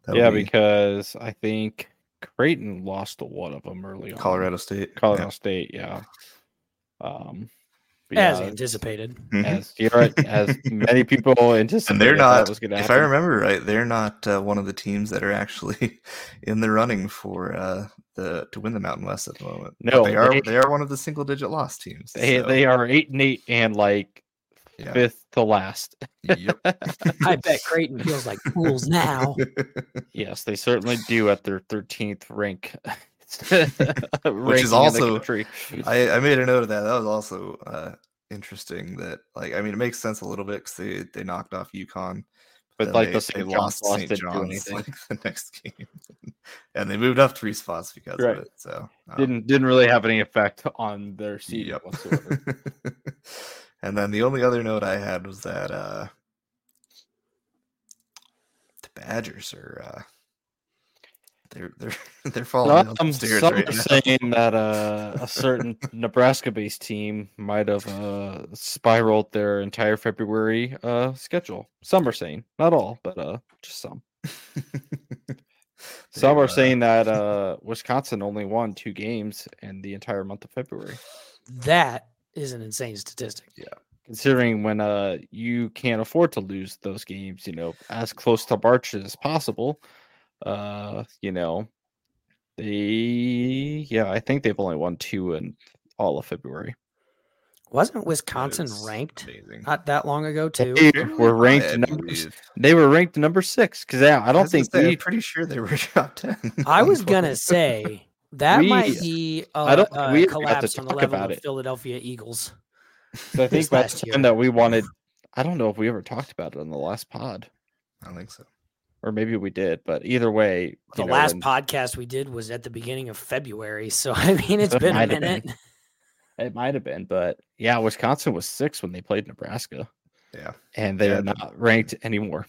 Speaker 2: that'll
Speaker 3: Yeah,
Speaker 2: be
Speaker 3: because I think Creighton lost to one of them early on.
Speaker 2: Colorado State.
Speaker 3: Colorado State, yeah. Um, but
Speaker 1: as
Speaker 3: yeah,
Speaker 1: anticipated.
Speaker 2: Mhm.
Speaker 3: as you're right, as many [LAUGHS] people anticipated,
Speaker 2: and they're not.
Speaker 3: Was gonna
Speaker 2: If I remember right, they're not uh, one of the teams that are actually [LAUGHS] in the running for uh, the to win the Mountain West at the moment. But
Speaker 3: No,
Speaker 2: they are.
Speaker 3: they-
Speaker 2: They, are one of the single digit loss teams.
Speaker 3: they
Speaker 2: so,
Speaker 3: they are eight and eight and like
Speaker 2: yeah.
Speaker 3: fifth to last.
Speaker 2: Yep. [LAUGHS]
Speaker 1: I bet Creighton feels like fools now. [LAUGHS]
Speaker 3: Yes, they certainly do at their thirteenth rank. [LAUGHS] Which is
Speaker 2: also- I, I made a note of that. That was also uh, interesting. That like I mean, it makes sense a little bit because they they knocked off UConn,
Speaker 3: but
Speaker 2: then
Speaker 3: like
Speaker 2: they,
Speaker 3: the
Speaker 2: they lost
Speaker 3: lost
Speaker 2: St.
Speaker 3: didn't do
Speaker 2: John's like the next game, and they moved up three spots because
Speaker 3: Right.
Speaker 2: of it. So um,
Speaker 3: didn't didn't really have any effect on their seeding
Speaker 2: Yep.
Speaker 3: whatsoever.
Speaker 2: And then the only other note I had was that uh the Badgers are uh they're [LAUGHS] they're they're falling down
Speaker 3: Some,
Speaker 2: some stairs
Speaker 3: some
Speaker 2: right
Speaker 3: are
Speaker 2: now.
Speaker 3: saying that uh, [LAUGHS] a certain Nebraska-based team might have uh, spiraled their entire February uh, schedule. Some are saying, not all, but uh, just some. [LAUGHS] Some
Speaker 2: They're,
Speaker 3: are
Speaker 2: uh,
Speaker 3: saying that uh, Wisconsin only won two games in the entire month of February.
Speaker 1: That is an insane statistic. Yeah.
Speaker 3: Considering when uh, you can't afford to lose those games, you know, as close to March as possible, uh, you know, they, yeah, I think they've only won two in all of February.
Speaker 1: Wasn't Wisconsin
Speaker 2: is
Speaker 1: ranked
Speaker 2: amazing.
Speaker 1: not that long ago too?
Speaker 3: They were ranked
Speaker 2: high,
Speaker 3: number. They were ranked number six because yeah, I
Speaker 2: I
Speaker 3: don't
Speaker 2: was gonna
Speaker 3: think
Speaker 2: say,
Speaker 3: we.
Speaker 2: I'm pretty sure they were [LAUGHS] top ten.
Speaker 1: I was [LAUGHS] gonna say that
Speaker 3: We-
Speaker 1: might be a,
Speaker 3: I don't think
Speaker 1: a
Speaker 3: we ever to
Speaker 1: collapse on the
Speaker 3: talk
Speaker 1: level
Speaker 3: about
Speaker 1: of
Speaker 3: it.
Speaker 1: Philadelphia Eagles.
Speaker 3: So I [LAUGHS] think that's
Speaker 1: last
Speaker 3: the
Speaker 1: year.
Speaker 3: that we wanted. I don't know if we ever talked about it on the last pod,
Speaker 2: I don't think so.
Speaker 3: or maybe we did. But either way,
Speaker 1: The
Speaker 3: know,
Speaker 1: last
Speaker 3: when-
Speaker 1: podcast we did was at the beginning of February, so [LAUGHS] I mean it's
Speaker 3: That
Speaker 1: been a
Speaker 3: might have been. it might have been, but yeah, Wisconsin was six when they played Nebraska,
Speaker 2: Yeah.
Speaker 3: and they
Speaker 2: Yeah,
Speaker 3: are
Speaker 2: the-
Speaker 3: not ranked anymore.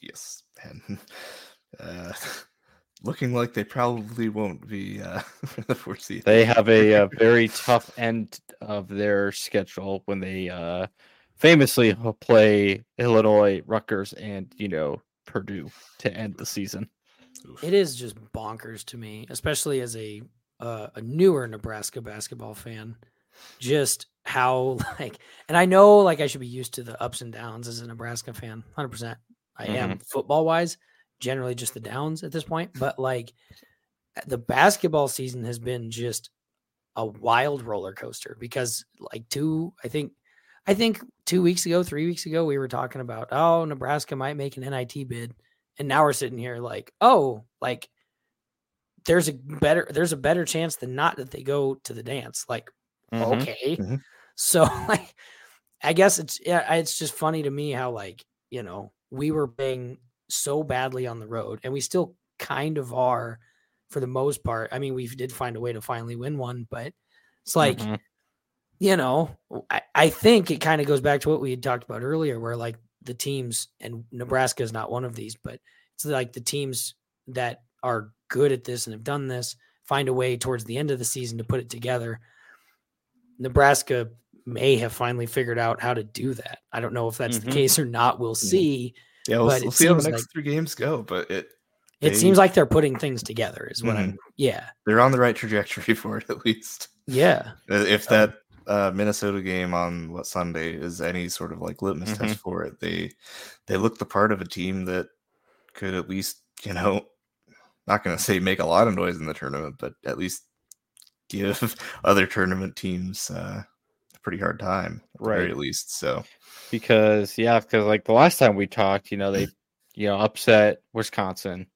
Speaker 2: Yes. And [LAUGHS] uh looking like they probably won't be uh, [LAUGHS] for the foreseeable.
Speaker 3: They have a, a, very tough end of their schedule when they uh, famously play Illinois, Rutgers, and you know Purdue to end the season.
Speaker 1: It is just bonkers to me, especially as a uh, a newer Nebraska basketball fan. Just how [LAUGHS] like, and I know like I should be used to the ups and downs as a Nebraska fan, hundred percent. I mm-hmm. am football wise, generally just the downs at this point, but like the basketball season has been just a wild roller coaster because like two, I think, I think two weeks ago, three weeks ago, we were talking about oh Nebraska might make an NIT bid, and now we're sitting here like oh like there's a better there's a better chance than not that they go to the dance like mm-hmm. okay mm-hmm. [LAUGHS] so like I guess it's yeah it's just funny to me how like you know we were playing so badly on the road and we still kind of are for the most part. I mean, we did find a way to finally win one, but it's like, mm-hmm. you know, I, I think it kind of goes back to what we had talked about earlier, where like the teams, and Nebraska is not one of these, but it's like the teams that are good at this and have done this find a way towards the end of the season to put it together. Nebraska may have finally figured out how to do that. I don't know if that's mm-hmm. the case or not. We'll see.
Speaker 2: Yeah, we'll, we'll see how the next like, three games go, but it
Speaker 1: it seems like they're putting things together, is what mm-hmm. I'm. Yeah,
Speaker 2: they're on the right trajectory [LAUGHS] for it at least.
Speaker 1: Yeah.
Speaker 2: If um, that uh, Minnesota game on what Sunday is any sort of like litmus mm-hmm. test for it, they they look the part of a team that could at least you know, not going to say make a lot of noise in the tournament, but at least give [LAUGHS] other tournament teams uh, pretty hard time, at right? At least so.
Speaker 3: Because yeah, because like the last time we talked, you know, they you know upset Wisconsin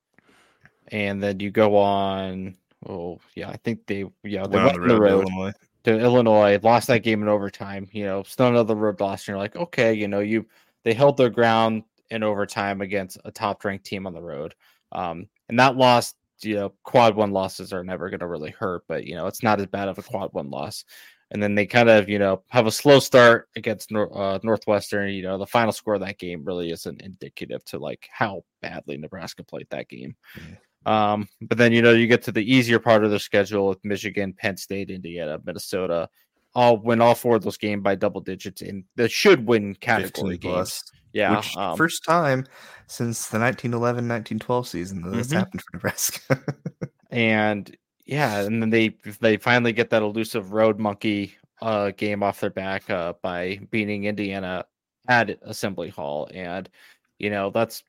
Speaker 3: and then you go on. Oh yeah, I think they yeah they went, went on the road, Illinois. to Illinois, lost that game in overtime. You know, still another road loss. And you're like, okay, you know, you they held their ground in overtime against a top ranked team on the road. Um, and that loss, you know, quad one losses are never going to really hurt, but you know, it's not as bad of a quad one loss. And then they kind of, you know, have a slow start against uh, Northwestern. You know, the final score of that game really isn't indicative to like how badly Nebraska played that game. Mm-hmm. Um, but then you know you get to the easier part of the schedule with Michigan, Penn State, Indiana, Minnesota. All win all four of those games by double digits and the should win category games. Plus. Yeah, Which,
Speaker 2: um, first time since the 1911-1912 season that this mm-hmm. happened for Nebraska. [LAUGHS]
Speaker 3: and yeah, and then they they finally get that elusive road monkey uh, game off their back uh, by beating Indiana at Assembly Hall, and you know that's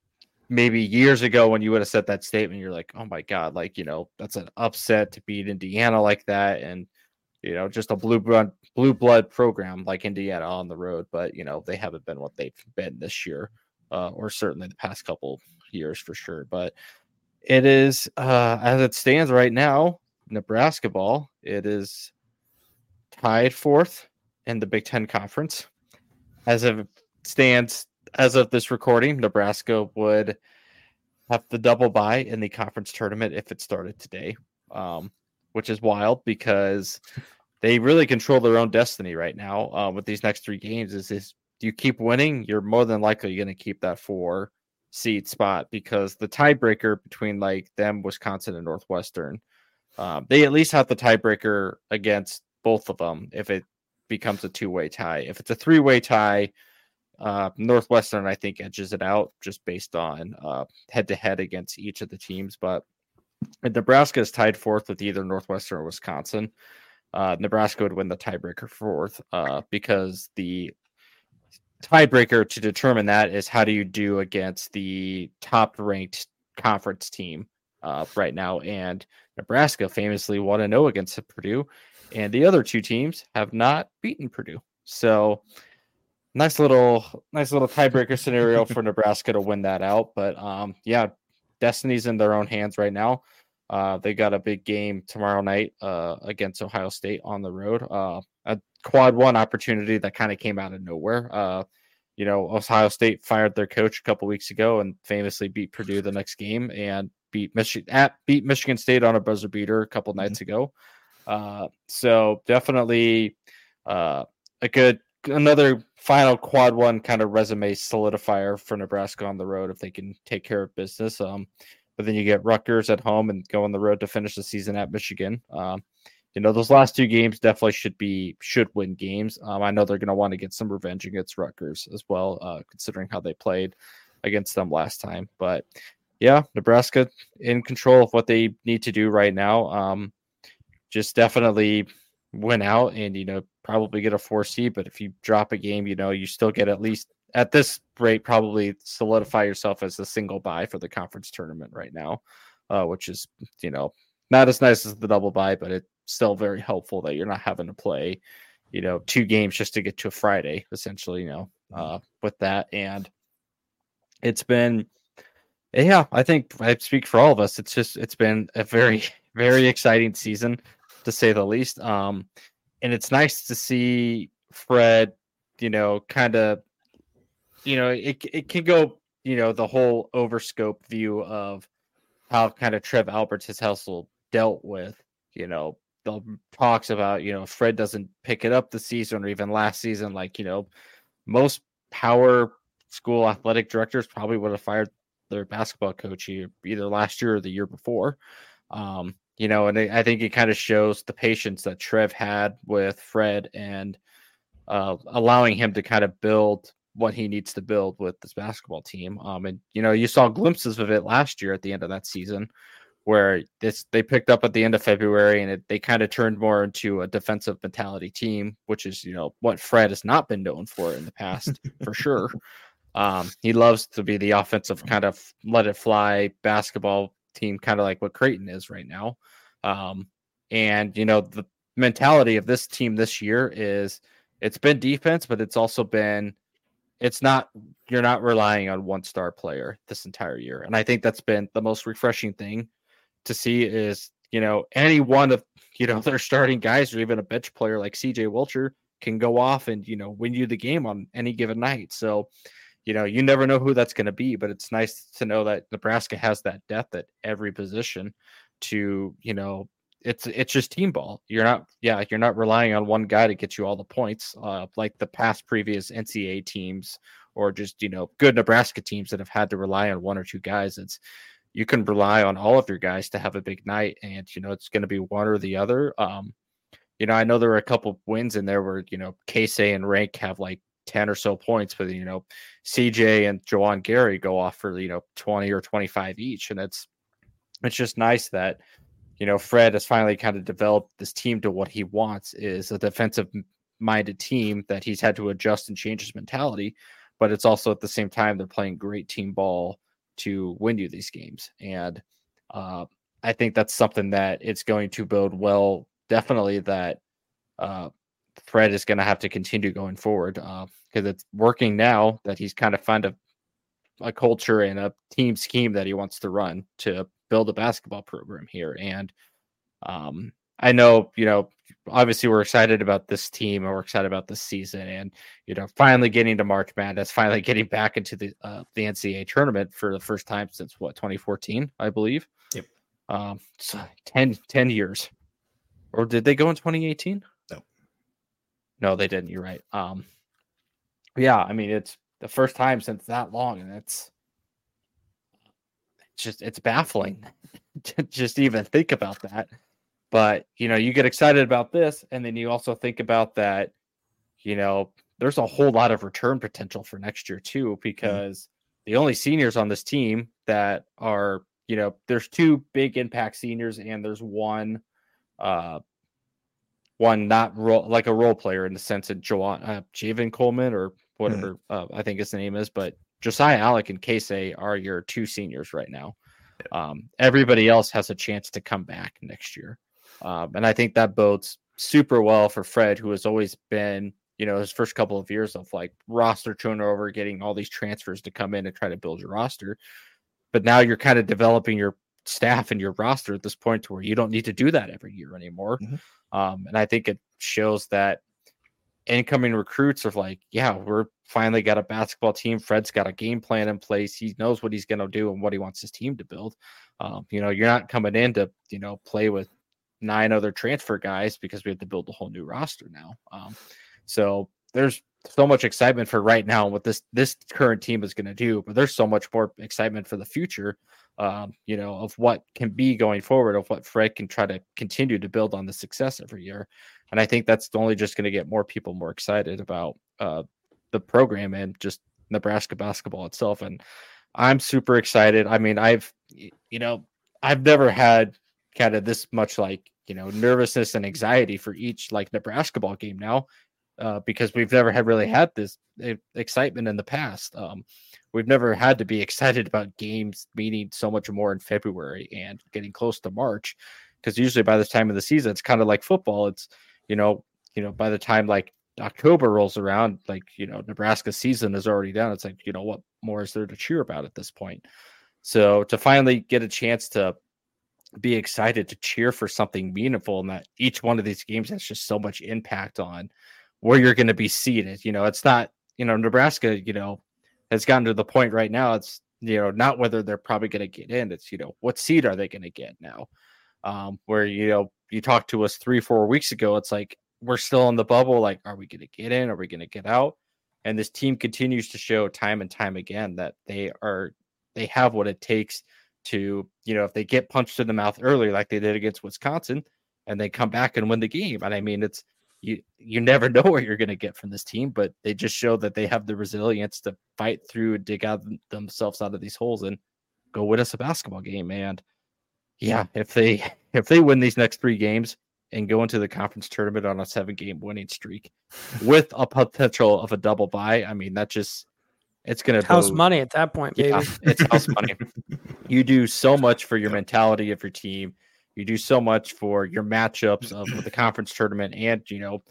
Speaker 3: maybe years ago when you would have said that statement, you're like, oh my God, like, you know, that's an upset to beat Indiana like that. And, you know, just a blue blood, blue blood program like Indiana on the road. But, you know, they haven't been what they've been this year, uh, or certainly the past couple years for sure. But it is, uh, as it stands right now, Nebraska ball, it is tied fourth in the Big Ten Conference. As of stands as of this recording, Nebraska would have the double bye in the conference tournament if it started today, um, which is wild because they really control their own destiny right now uh, with these next three games. Is this you keep winning, you're more than likely going to keep that four seed spot because the tiebreaker between like them, Wisconsin, and Northwestern, um, they at least have the tiebreaker against both of them if it becomes a two way tie. If it's a three way tie, uh, Northwestern, I think, edges it out just based on head to head against each of the teams. But Nebraska is tied fourth with either Northwestern or Wisconsin. Uh, Nebraska would win the tiebreaker fourth uh, because the tiebreaker to determine that is how do you do against the top ranked conference team uh, right now. And Nebraska famously 1 0 against Purdue, and the other two teams have not beaten Purdue. So nice little nice little tiebreaker scenario for [LAUGHS] Nebraska to win that out. But um, yeah, destiny's in their own hands right now. Uh, they got a big game tomorrow night uh, against Ohio State on the road. Uh, a quad one opportunity that kind of came out of nowhere. Uh, you know, Ohio State fired their coach a couple weeks ago and famously beat Purdue the next game and beat Michigan at beat Michigan State on a buzzer beater a couple mm-hmm. nights ago. Uh, so definitely uh, a good another final quad one kind of resume solidifier for Nebraska on the road if they can take care of business. Um, but then you get Rutgers at home and go on the road to finish the season at Michigan. Um, you know, those last two games definitely should be should win games. Um, I know they're going to want to get some revenge against Rutgers as well, uh, considering how they played against them last time. But yeah, Nebraska in control of what they need to do right now. Um, just definitely win out and you know probably get a four seed. But if you drop a game, you know you still get at least at this rate probably solidify yourself as a single bye for the conference tournament right now, uh, which is you know not as nice as the double bye, but it's still very helpful that you're not having to play you know two games just to get to a Friday essentially. You know uh, with that and it's been yeah i think i speak for all of us. It's just it's been a very [LAUGHS] very exciting season to say the least. Um and it's nice to see fred you know kind of you know it, it can go you know the whole overscope view of how kind of trev alberts his household dealt with you know the talks about you know fred doesn't pick it up the season or even last season like you know most power school athletic directors probably would have fired their basketball coach either last year or the year before. Um, you know, and I think it kind of shows the patience that Trev had with Fred and uh, allowing him to kind of build what he needs to build with this basketball team. Um, and you know, you saw glimpses of it last year at the end of that season, where this they picked up at the end of February and it, they kind of turned more into a defensive mentality team, which is you know what Fred has not been known for in the past for sure. [LAUGHS] Um, he loves to be the offensive kind of let it fly basketball team, kind of like what Creighton is right now. Um, and you know the mentality of this team this year is it's been defense, but it's also been it's not you're not relying on one star player this entire year, and I think that's been the most refreshing thing to see is you know any one of you know [LAUGHS] their starting guys or even a bench player like CJ Wilcher can go off and you know win you the game on any given night. So you know, you never know who that's going to be, but it's nice to know that Nebraska has that depth at every position to, you know, it's it's just team ball. You're not, yeah, you're not relying on one guy to get you all the points, uh, like the past previous NCAA teams or just you know good Nebraska teams that have had to rely on one or two guys. It's you can rely on all of your guys to have a big night, and you know it's going to be one or the other. Um, you know, I know there were a couple wins in there where you know Casey and Rienk have like 10 or so points, but you know, CJ and Juwan Gary go off for you know 20 or 25 each. And it's it's just nice that you know Fred has finally kind of developed this team to what he wants is a defensive minded team that he's had to adjust and change his mentality, but it's also at the same time they're playing great team ball to win you these games. And uh, I think that's something that it's going to build well. Definitely that uh, Fred is going to have to continue going forward because uh, it's working now that he's kind of found a, a culture and a team scheme that he wants to run to build a basketball program here. And um, I know, you know, obviously we're excited about this team and we're excited about this season and, you know, finally getting to March Madness, [LAUGHS] finally getting back into the, uh, the NCAA tournament for the first time since what, 2014, I believe.
Speaker 2: Yep.
Speaker 3: Um, so 10, 10 years. Or did they go in 2018? No, they didn't. You're right. Um, yeah, I mean, it's the first time since that long, and it's just it's baffling [LAUGHS] to just even think about that. But you know, you get excited about this, and then you also think about that. You know, there's a whole lot of return potential for next year too, mm-hmm. because mm-hmm. the only seniors on this team that are, you know, there's two big impact seniors, and there's one uh one not role, like a role player in the sense of Joan, uh, Javen Coleman or whatever mm-hmm. uh, I think his name is, but Josiah Allick and Casey are your two seniors right now. Um, everybody else has a chance to come back next year. Um, and I think that bodes super well for Fred, who has always been, you know, his first couple of years of like roster turnover, getting all these transfers to come in and try to build your roster. But now you're kind of developing your staff and your roster at this point to where you don't need to do that every year anymore. Mm-hmm. Um, and I think it shows that incoming recruits are like, yeah, we're finally got a basketball team. Fred's got a game plan in place. He knows what he's going to do and what he wants his team to build. Um, you know, you're not coming in to, you know, play with nine other transfer guys because we have to build a whole new roster now. Um, so there's so much excitement for right now what this this current team is going to do, but there's so much more excitement for the future. Um, you know, of what can be going forward, of what Fred can try to continue to build on the success every year. And I think that's only just going to get more people more excited about uh, the program and just Nebraska basketball itself. And I'm super excited. I mean, I've, you know, I've never had kind of this much like, you know, nervousness and anxiety for each like Nebraska ball game now uh, because we've never had really had this excitement in the past. Um, we've never had to be [LAUGHS] excited about games meaning so much more in February and getting close to March because usually by this time of the season it's kind of like football. It's you know you know by the time like October rolls around, like you know Nebraska season is already done. It's like you know what more is there to cheer about at this point? So to finally get a chance to be excited to cheer for something meaningful and that each one of these games has just so much impact on where you're going to be seated. You know, it's not, you know, Nebraska, you know, has gotten to the point right now. It's, you know, not whether they're probably going to get in. It's, you know, what seed are they going to get now? Um, where, you know, you talked to us three, four weeks ago, it's like we're still in the bubble. Like, are we going to get in? Are we going to get out? And this team continues to show time and time again that they are, they have what it takes to, you know, if they get punched in the mouth early, like they did against Wisconsin, and they come back and win the game. And I mean, it's, you you never [LAUGHS] know what you're going to get from this team, but they just show that they have the resilience to fight through, and dig out themselves out of these holes, and go win us a basketball game. And yeah, if they [LAUGHS] if they win these next three games and go into the conference tournament on a seven game winning streak with a potential of a double bye, I mean that just it's going to
Speaker 1: house money at that point, baby. Yeah,
Speaker 3: it's house money. [LAUGHS] You do so much for your mentality of your team you do so much for your matchups of the [CLEARS THROAT] conference tournament, and you know,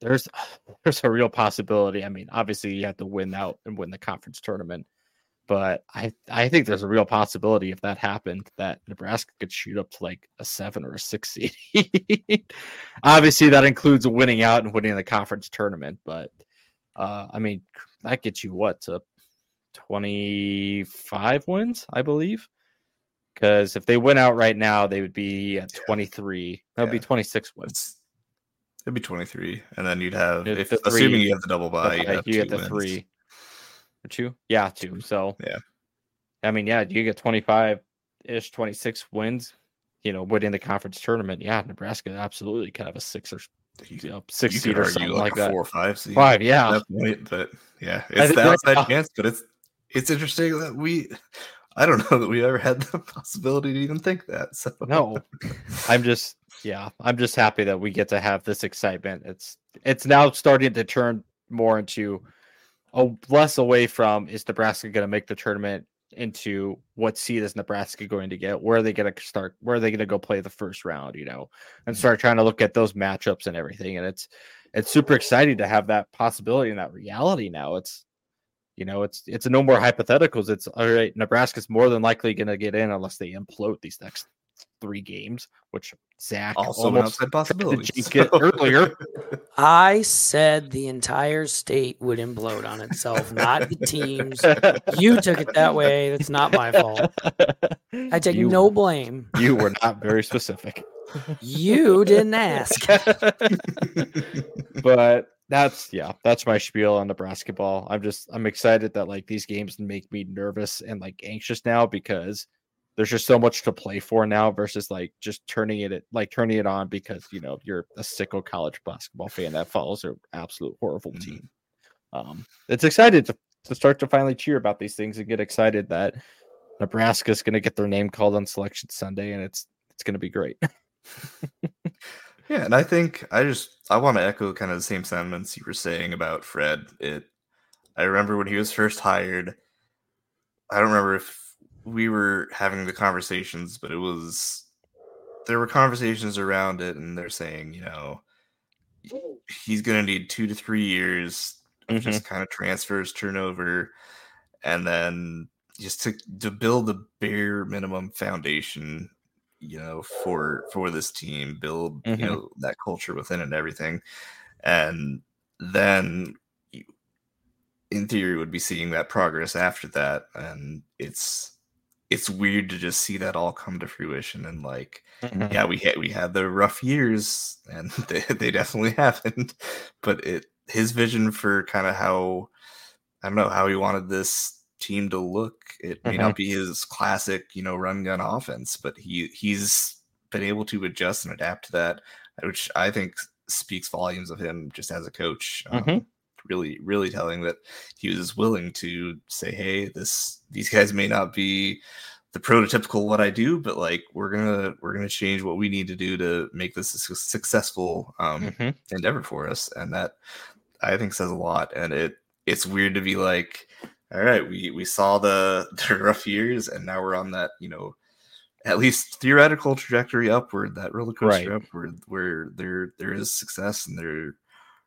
Speaker 3: there's [SIGHS] there's a real possibility. I mean, obviously you have to win out and win the conference tournament, but I I think there's a real possibility if that happened that Nebraska could shoot up to like a seven or a six seed. [LAUGHS] obviously, that includes winning out and winning the conference tournament, but uh, I mean, that gets you what to 25 wins, I believe. Because if they went out right now, they would be at 23. That would yeah. be 26 wins.
Speaker 2: It'd be 23. And then you'd have, if, assuming you have the double bye,
Speaker 3: you, you get the wins. three. Or two? Yeah, two. So,
Speaker 2: yeah.
Speaker 3: I mean, yeah, you get 25 ish, 26 wins, you know, winning the conference tournament. Yeah, Nebraska absolutely kind of a six or you know, six seed or something like, like that.
Speaker 2: Four or five seed.
Speaker 3: Five, yeah.
Speaker 2: Point, but yeah, it's the outside chance, but it's it's interesting that we I don't know that we ever had the [LAUGHS] possibility to even think that. So
Speaker 3: no, [LAUGHS] I'm just yeah, I'm just happy that we get to have this excitement. It's it's now starting to turn more into a less away from is Nebraska going to make the tournament into what seed is Nebraska going to get? Where are they going to start? Where are they going to go play the first round? You know, and start trying to look at those matchups and everything. And it's it's super exciting to have that possibility and that reality now. It's you know, it's it's no more hypotheticals. It's all right. Nebraska's more than likely going to get in unless they implode these next three games, which Zach
Speaker 2: also almost said possibility
Speaker 3: so. earlier. [LAUGHS]
Speaker 1: I said the entire state would implode on itself, not the teams. you took it that way. That's not my fault. I take you, no blame.
Speaker 3: You were not very specific.
Speaker 1: you didn't ask. [LAUGHS]
Speaker 3: but that's yeah, that's my spiel on the basketball. I'm just I'm excited that like these games make me nervous and like anxious now because there's just so much to play for now versus like just turning it like turning it on because you know you're a sicko college basketball fan that follows an absolute horrible mm-hmm. team. Um, it's excited to, to start to finally cheer about these things and get excited that Nebraska's going to get their name called on Selection Sunday and it's it's going to be great. [LAUGHS]
Speaker 2: Yeah, and I think I just I want to echo kind of the same sentiments you were saying about Fred. It I remember when he was first hired. I don't remember if we were having the conversations, but it was there were conversations around it, and they're saying, you know, he's going to need two to three years of mm-hmm. just kind of transfers, turnover, and then just to to build a bare minimum foundation you know for for this team build mm-hmm. you know that culture within and everything and then in theory would be seeing that progress after that and it's it's weird to just see that all come to fruition and like mm-hmm. yeah we had we had the rough years [LAUGHS] and they, they definitely [LAUGHS] happened but it his vision for kind of how I don't know how he wanted this team to look. It may
Speaker 3: Mhm.
Speaker 2: not be his classic, you know, run gun offense, but he he's been able to adjust and adapt to that, which I think speaks volumes of him just as a coach. Um,
Speaker 3: Mhm.
Speaker 2: Really, really telling that he was willing to say, "Hey, this these guys may not be the prototypical what I do, but like we're gonna we're gonna change what we need to do to make this a successful um,
Speaker 3: Mhm.
Speaker 2: endeavor for us," and that I think says a lot. And it it's weird to be like, "All right, we we saw the [LAUGHS] the rough years, and now we're on that you know." At least theoretical trajectory upward, that roller coaster
Speaker 3: Right.
Speaker 2: upward, where there there is success and there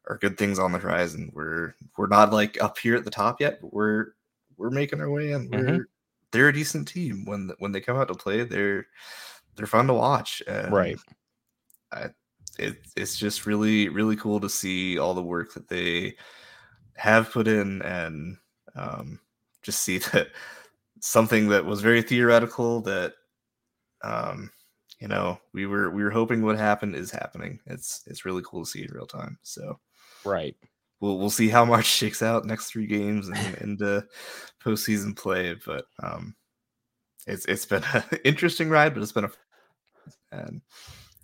Speaker 2: are good things on the horizon. We're we're not like up here at the top yet, but we're we're making our way in. We're
Speaker 3: Mhm.
Speaker 2: they're a decent team when when they come out to play. They're they're fun to watch. And
Speaker 3: Right.
Speaker 2: It, it's just really really cool to see all the work that they have put in and um, just see [LAUGHS] that something that was very theoretical that um, you know we were we were hoping would happen is happening. It's it's really cool to see in real time. So
Speaker 3: Right.
Speaker 2: we'll we'll see how [LAUGHS] March shakes out next three games and [LAUGHS] into postseason play. But um, it's it's been an interesting ride, but it's been a and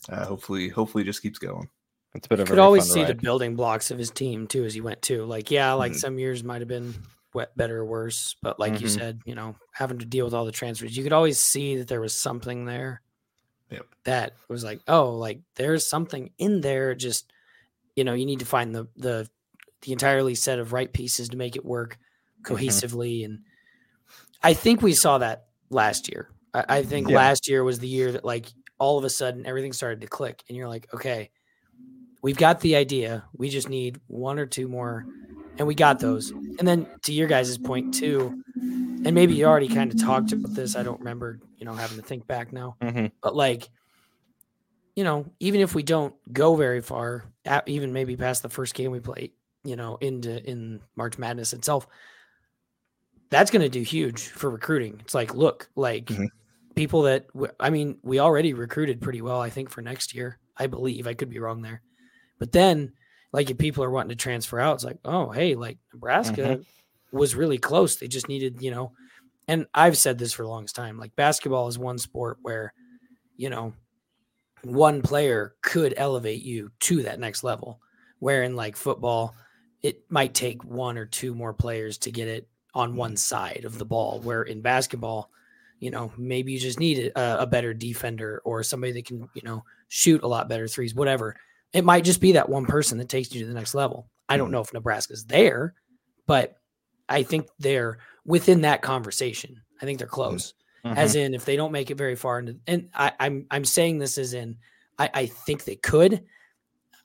Speaker 2: uh, hopefully hopefully it just keeps going.
Speaker 3: It's been a
Speaker 1: You could
Speaker 3: very
Speaker 1: always
Speaker 3: fun
Speaker 1: see the building blocks of his team too as he went too. Like, yeah, like
Speaker 2: Mhm.
Speaker 1: some years might have been wet, better or worse, but like you
Speaker 3: Mhm.
Speaker 1: said, you know, having to deal with all the transfers, you could always see that there was something there.
Speaker 2: Yep.
Speaker 1: That was like, oh, like there's something in there. Just you know, you need to find the the the entirely set of right pieces to make it work
Speaker 3: Mm-hmm.
Speaker 1: cohesively. And I think we saw that last year. I, I think
Speaker 3: Yeah.
Speaker 1: last year was the year that like all of a sudden everything started to click, and you're like, okay, we've got the idea. We just need one or two more, and we got those. And then to your guys' point too, and maybe you already kind of talked about this. I don't remember, you know, having to think back now,
Speaker 3: Mhm.
Speaker 1: but like, you know, even if we don't go very far, even maybe past the first game we play, you know, into in March Madness itself, that's going to do huge for recruiting. It's like, look, like
Speaker 2: Mhm.
Speaker 1: people that w- I mean, we already recruited pretty well, I think, for next year. I believe I could be wrong there, but then like if people are wanting to transfer out, it's like, oh, hey, like Nebraska mm-hmm. was really close. They just needed, you know, and I've said this for the longest time. Like basketball is one sport where, you know, one player could elevate you to that next level. Where in like football, it might take one or two more players to get it on mm-hmm. one side of the ball. Where in basketball, you know, maybe you just need a, a better defender or somebody that can, you know, shoot a lot better threes, whatever. It might just be that one person that takes you to the next level. I don't
Speaker 2: Mhm.
Speaker 1: know if Nebraska's there, but I think they're within that conversation. I think they're close.
Speaker 3: Mhm.
Speaker 1: As in, if they don't make it very far into, and I, I'm I'm saying this as in, I, I think they could.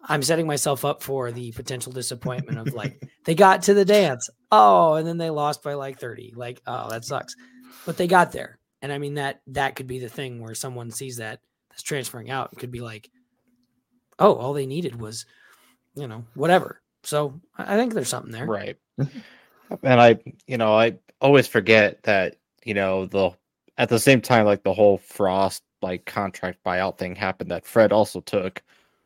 Speaker 1: I'm setting myself up for the potential disappointment of like [LAUGHS] they got to the dance, oh, and then they lost by like 30. Like, oh, that sucks. But they got there, and I mean that that could be the thing where someone sees that that's transferring out and could be like, oh, all they needed was, you know, whatever. So I I think there's something there.
Speaker 3: Right. and I, you know, I always forget that, you know, the at the same time, like the whole Frost like contract buyout thing happened, that Fred also took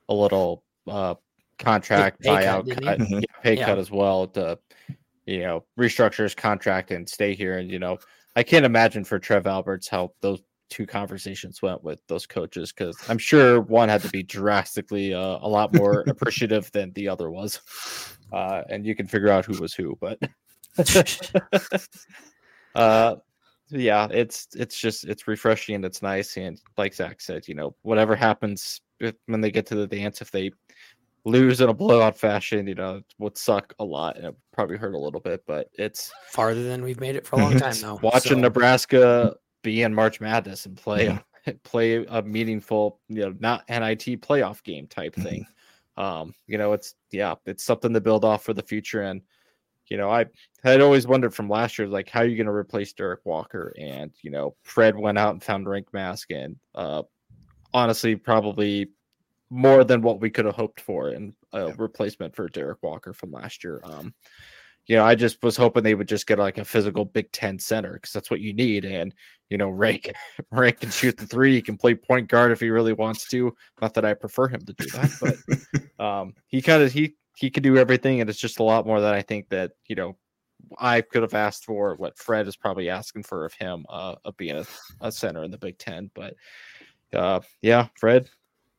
Speaker 3: a little uh contract
Speaker 1: pay cut,
Speaker 3: buyout
Speaker 1: didn't he?
Speaker 3: cut,
Speaker 2: Mhm.
Speaker 3: yeah, pay
Speaker 1: Yeah.
Speaker 3: cut as well to, you know, restructure his contract and stay here. And you know, I can't imagine for Trev Alberts how those two conversations went with those coaches because I'm sure one had to be drastically uh, a lot more [LAUGHS] appreciative than the other was. Uh, and you can figure out who was who, but [LAUGHS] uh yeah it's it's just it's refreshing and it's nice and like zach said you know whatever happens when they get to the dance if they lose in a blowout fashion you know it would suck a lot and it probably hurt a little bit but it's
Speaker 1: Farther than we've made it for a long [LAUGHS] time though.
Speaker 3: watching
Speaker 1: So,
Speaker 3: nebraska be in march madness and play [LAUGHS] play a meaningful you know not nit playoff game type
Speaker 2: Mhm.
Speaker 3: thing um you know it's yeah it's something to build off for the future and you know, I had always wondered from last year, like, how are you going to replace Derrick Walker? And, you know, Fred went out and found Rienk Mast, and uh, honestly, probably more than what we could have hoped for in a
Speaker 2: Yeah.
Speaker 3: replacement for Derrick Walker from last year. Um, you know, I just was hoping they would just get like a physical Big Ten center because that's what you need. And, you know, Rienk, [LAUGHS] Rienk can shoot the three. He can play point guard if he really wants to. Not that I prefer him to do that, but [LAUGHS] um, he kind of he he could do everything, and it's just a lot more that I think that you know I could have asked for. What Fred is probably asking for of him, uh, of being a, a center in the Big Ten. But uh, yeah, Fred,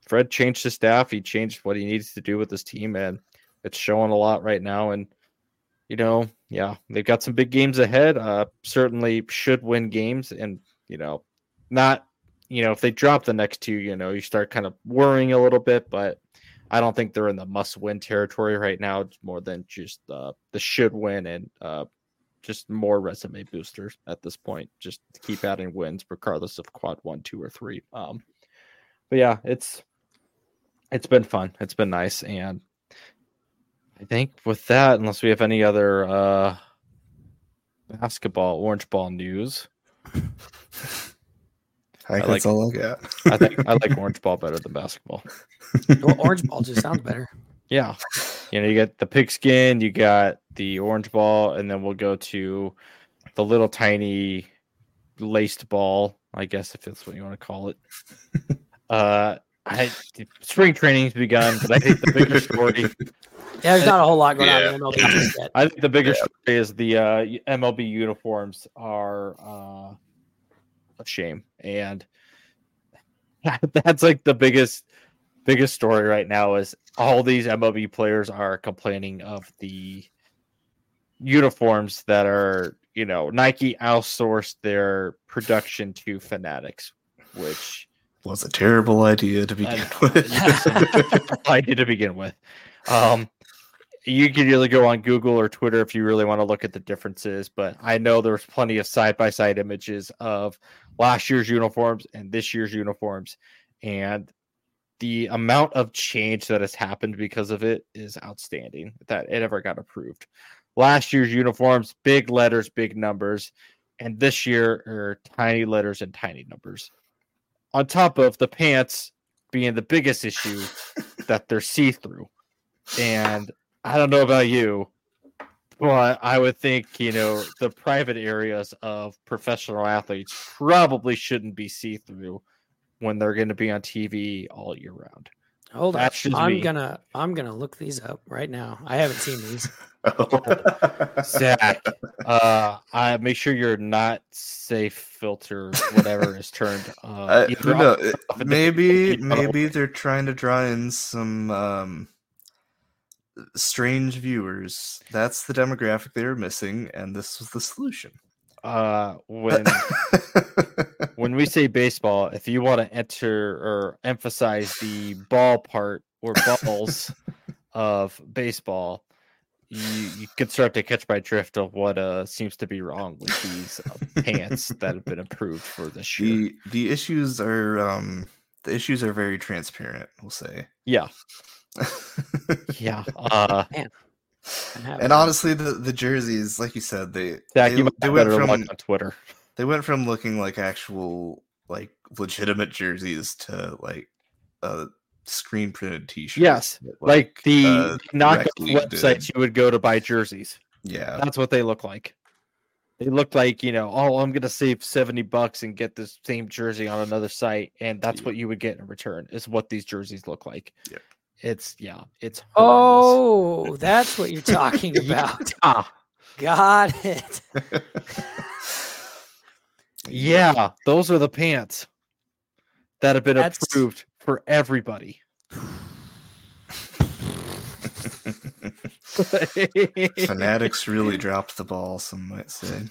Speaker 3: Fred changed his staff. He changed what he needs to do with his team, and it's showing a lot right now. And you know, yeah, they've got some big games ahead. Uh, certainly should win games, and you know, not you know if they drop the next two, you know, you start kind of worrying a little bit, but. I don't think they're in the must-win territory right now. It's more than just uh, the should win and uh, just more resume boosters at this point. Just keep adding wins, regardless of quad one, two, or three. Um, but yeah, it's it's been fun. It's been nice, and I think with that, unless we have any other uh, basketball orange ball news,
Speaker 2: I,
Speaker 3: I like-
Speaker 2: all I got.
Speaker 3: I think I like orange ball better than basketball.
Speaker 1: Well, orange ball just sounds better.
Speaker 3: Yeah. You know, you get the pigskin, you got the orange ball, and then we'll go to the little tiny laced ball, I guess if that's what you want to call it. [LAUGHS] Uh I spring training's begun, but I think the bigger [LAUGHS] story
Speaker 1: Yeah, there's not a whole lot going
Speaker 2: Yeah.
Speaker 1: on in MLB yet.
Speaker 3: I think the bigger story is the uh MLB uniforms are uh a shame. And [LAUGHS] that's like the biggest biggest story right now is all these MLB players are complaining of the uniforms that are, you know, Nike outsourced their production to Fanatics, which
Speaker 2: Was a terrible idea to begin
Speaker 3: I-
Speaker 2: with. [LAUGHS]
Speaker 3: I did [LAUGHS] to begin with. Um, you can either go on Google or Twitter if you really want to look at the differences, but I know there's plenty of side by side images of last year's uniforms and this year's uniforms, and the amount of change that has happened because of it is outstanding that it ever got approved. Last year's uniforms, big letters, big numbers, and this year are tiny letters and tiny numbers. On top of the pants being the biggest issue [LAUGHS] that they're see through. And I don't know about you, but I would think, you know, the private areas of professional athletes probably shouldn't be see through when they're going to be on TV all year round.
Speaker 1: Hold on.
Speaker 3: That's just
Speaker 1: I'm
Speaker 3: me.
Speaker 1: gonna I'm gonna look these up right now. I haven't seen these. [LAUGHS]
Speaker 3: Zach, uh, I make sure your not safe filter, whatever is turned. [LAUGHS] Uh,
Speaker 2: Uh,
Speaker 3: either
Speaker 2: no,
Speaker 3: off- off
Speaker 2: maybe
Speaker 3: different channel.
Speaker 2: maybe they're trying to draw in some um, strange viewers. That's the demographic they were missing, and this was the solution.
Speaker 3: uh, when [LAUGHS] when we say baseball, if you want to enter or emphasize the ball part or balls of baseball, you, you can start to catch my drift of what uh seems to be wrong with these uh, pants that have been approved for this year.
Speaker 2: the the issues are um, the issues are very transparent. We'll say.
Speaker 3: Yeah, [LAUGHS] yeah. Uh,
Speaker 1: I'm
Speaker 2: and honestly, the the jerseys, like you said, they
Speaker 3: Zach,
Speaker 2: they,
Speaker 3: you might
Speaker 2: they went
Speaker 3: better
Speaker 2: from
Speaker 3: on Twitter.
Speaker 2: They went from looking like actual like legitimate jerseys to like uh screen printed t-shirts.
Speaker 3: Yes,
Speaker 2: that,
Speaker 3: Like the
Speaker 2: uh,
Speaker 3: knockoff
Speaker 2: Rec League did.
Speaker 3: websites you would go to buy jerseys.
Speaker 2: yeah,
Speaker 3: That's what they look like. They look like, you know, oh, I'm gonna save 70 bucks and get this same jersey on another site, and that's
Speaker 2: Yeah.
Speaker 3: what you would get in return, is what these jerseys look like.
Speaker 2: Yeah.
Speaker 3: It's yeah, it's horrendous.
Speaker 1: Oh, that's what you're talking [LAUGHS] [LAUGHS] about.
Speaker 3: Ah,
Speaker 1: Got it. [LAUGHS]
Speaker 3: yeah, those are the pants that have been
Speaker 1: That's-
Speaker 3: approved for everybody. [LAUGHS]
Speaker 2: Fanatics really [LAUGHS] dropped the ball, some might say.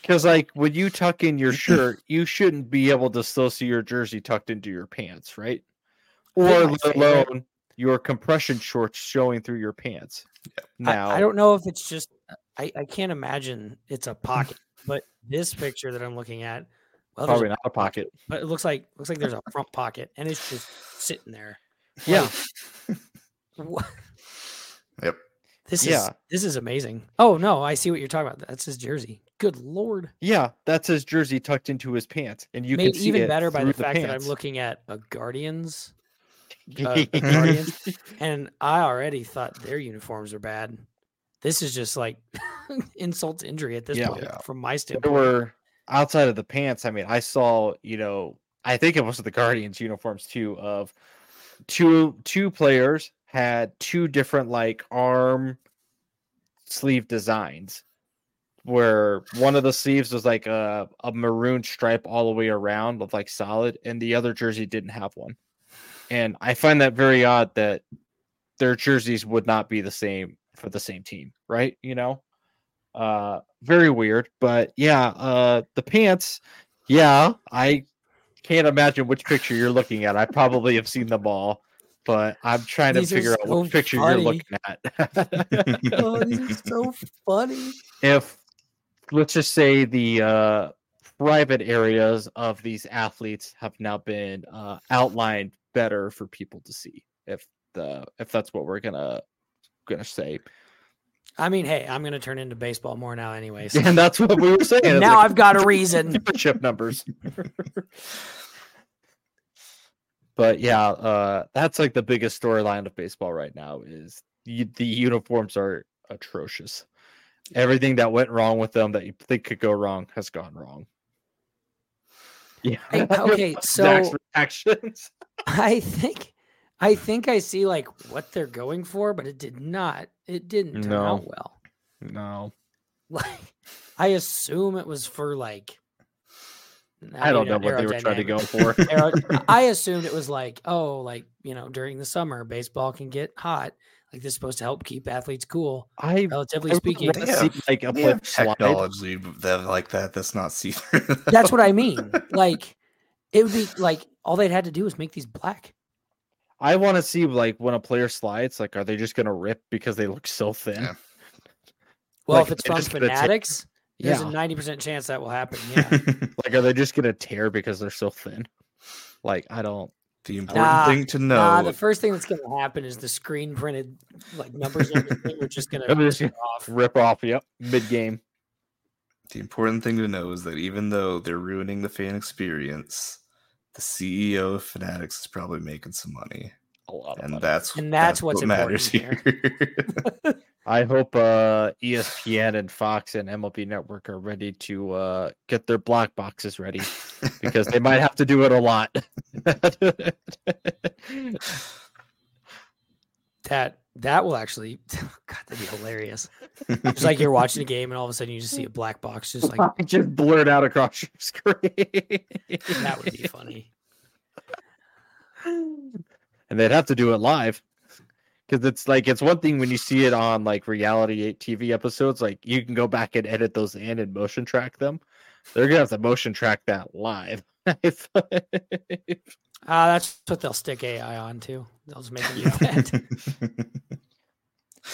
Speaker 3: Because like when you tuck in your [CLEARS THROAT] shirt, you shouldn't be able to still see your jersey tucked into your pants, right? Or let alone your compression shorts showing through your pants. Now,
Speaker 1: I, I don't know if it's just I, I can't imagine it's a pocket, but this picture that I'm looking at, well,
Speaker 3: probably not a pocket.
Speaker 1: but it looks like looks like there's a front pocket and it's just sitting there.
Speaker 3: Yeah,
Speaker 1: What? [LAUGHS]
Speaker 2: Yep.
Speaker 1: This is
Speaker 3: Yeah.
Speaker 1: this is amazing. Oh no, I see what you're talking about. That's his jersey. Good lord.
Speaker 3: yeah, that's his jersey tucked into his pants, and you
Speaker 1: Made
Speaker 3: can see
Speaker 1: even
Speaker 3: it
Speaker 1: better by
Speaker 3: through
Speaker 1: the fact that I'm looking at a Guardians uh, [LAUGHS] the Guardians, and I already thought their uniforms are bad. This is just like [LAUGHS] [LAUGHS] insult to injury at this
Speaker 3: Yeah.
Speaker 1: point
Speaker 2: Yeah.
Speaker 1: from my standpoint.
Speaker 3: there were outside of the pants. I mean, I saw you know, I think it was the Guardians uniforms too of two two players had two different like arm sleeve designs where one of the sleeves was like a, a maroon stripe all the way around with like solid and the other jersey didn't have one and i find that very odd that their jerseys would not be the same for the same team right you know uh very weird but yeah uh the pants yeah i can't imagine which picture you're looking at i probably have seen them all but i'm trying
Speaker 1: These
Speaker 3: to figure out
Speaker 1: so
Speaker 3: what picture
Speaker 1: funny.
Speaker 3: you're looking at
Speaker 1: oh, these are [LAUGHS] so funny.
Speaker 3: if let's just say the uh, private areas of these athletes have now been uh, outlined better for people to see if the if that's what we're gonna gonna say
Speaker 1: I mean, hey, I'm gonna turn into baseball more now, anyways. [LAUGHS]
Speaker 3: and that's what we were saying.
Speaker 1: Now
Speaker 3: like
Speaker 1: I've got a [LAUGHS] reason.
Speaker 3: membership numbers. [LAUGHS] But yeah uh that's like the biggest storyline of baseball right now is the, the uniforms are atrocious. Everything that went wrong with them that you think could go wrong has gone wrong. Yeah.
Speaker 1: Hey, okay, so-
Speaker 3: reactions
Speaker 1: I think, I think I see like what they're going for, but it did not. It didn't turn
Speaker 3: No.
Speaker 1: out well.
Speaker 3: no [LAUGHS]
Speaker 1: Like, I assume it was for like.
Speaker 3: i don't
Speaker 1: maybe
Speaker 3: know what they were trying to go for [LAUGHS]
Speaker 1: I assumed it was like, oh, like you know, during the summer, baseball can get hot. Like this is supposed to help keep athletes cool,
Speaker 3: i
Speaker 1: relatively
Speaker 3: I
Speaker 1: speaking.
Speaker 3: rather
Speaker 2: Yeah.
Speaker 3: see, like a
Speaker 2: They have technology that like that. That's not see through.
Speaker 1: That's what I mean. Like, it would be like all they'd had to do was make these black.
Speaker 3: I want to see like when a player slides like are they just gonna rip because they look so thin
Speaker 2: Yeah.
Speaker 1: Well,
Speaker 3: Like,
Speaker 1: if it's from
Speaker 3: just gonna take-
Speaker 1: Fanatics, there's
Speaker 3: yeah
Speaker 1: a ninety percent chance that will happen. Yeah. [LAUGHS]
Speaker 3: Like, are they just gonna tear because they're so thin? Like, I don't.
Speaker 2: the important
Speaker 1: Nah,
Speaker 2: thing to know.
Speaker 1: Nah, the first thing that's going to happen is the screen printed like numbers and everything. We're just going
Speaker 3: I'm
Speaker 1: to
Speaker 3: just gonna
Speaker 1: off.
Speaker 3: rip off. Yep, mid game.
Speaker 2: The important thing to know is that even though they're ruining the fan experience, the CEO of Fanatics is probably making some money,
Speaker 3: A lot of
Speaker 2: and
Speaker 3: money.
Speaker 2: that's
Speaker 1: And that's what's
Speaker 2: what matters
Speaker 1: important
Speaker 2: here. [LAUGHS] [LAUGHS]
Speaker 3: I hope uh, ESPN and Fox and MLB Network are ready to uh, get their block boxes ready because they might have to do it a lot. [LAUGHS]
Speaker 1: That that will actually, [LAUGHS] God, that'd be hilarious. [LAUGHS] It's like you're watching a game and all of a sudden you just see a black box, just like [LAUGHS]
Speaker 3: just blurred out across your screen.
Speaker 1: that would be funny. [SIGHS]
Speaker 3: and they'd have to do it live because it's like it's one thing when you see it on like reality 8 tv episodes like you can go back and edit those in and motion track them they're gonna have to motion track that live
Speaker 1: Uh, that's what they'll stick AI on too. They'll just make it do that. [LAUGHS]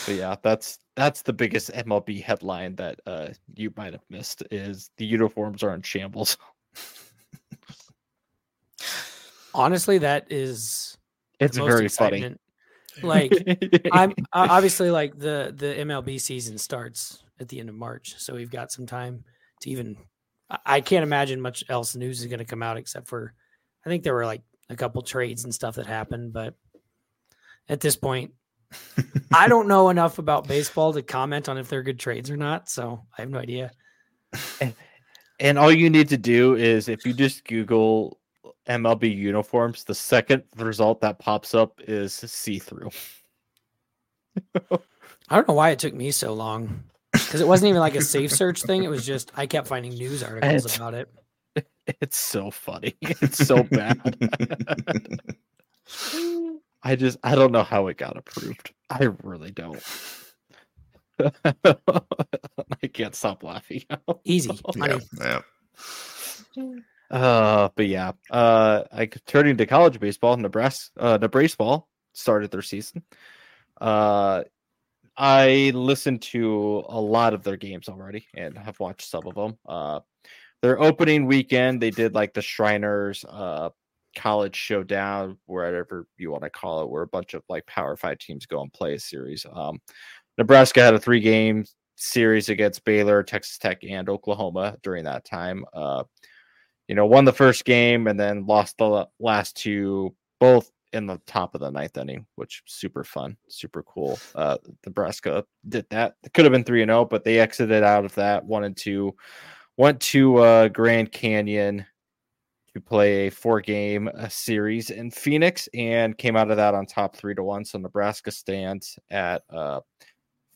Speaker 3: but yeah that's that's the biggest mlb headline that uh you might have missed is the uniforms are in shambles [LAUGHS]
Speaker 1: Honestly, that is
Speaker 3: it's
Speaker 1: most
Speaker 3: very funny.
Speaker 1: Like [LAUGHS] I'm uh, obviously like the the MLB season starts at the end of March, so we've got some time to even. I- I can't imagine much else news is going to come out except for, I think there were like a couple trades and stuff that happened, but at this point, [LAUGHS] I don't know enough about baseball to comment on if they're good trades or not. So I have no idea.
Speaker 3: And all you need to do is if you just Google MLB uniforms, the second result that pops up is see through. [LAUGHS]
Speaker 1: I don't know why it took me so long because it wasn't even like a safe search thing. It was just I kept finding news articles about it. [LAUGHS]
Speaker 3: It's so funny. [LAUGHS] It's so bad. [LAUGHS] I just I don't know how it got approved. I really don't. I can't stop laughing.
Speaker 1: Easy
Speaker 2: yeah, yeah.
Speaker 3: Uh, but yeah, uh, I turning to college baseball. Nebraska, uh, Nebraska started their season. Uh, I listened to a lot of their games already and have watched some of them. Uh, their opening weekend, they did like the Shriners, uh, college showdown, whatever you want to call it, where a bunch of like Power Five teams go and play a series. Um, Nebraska had a three game series against Baylor, Texas Tech, and Oklahoma during that time. Uh, you know, won the first game and then lost the last two, both in the top of the ninth inning, which super fun, super cool. Uh, Nebraska did that. It could have been three and zero, but they exited out of that one and two. Went to uh, Grand Canyon to play a four game uh, series in Phoenix and came out of that on top three to one. So Nebraska stands at uh,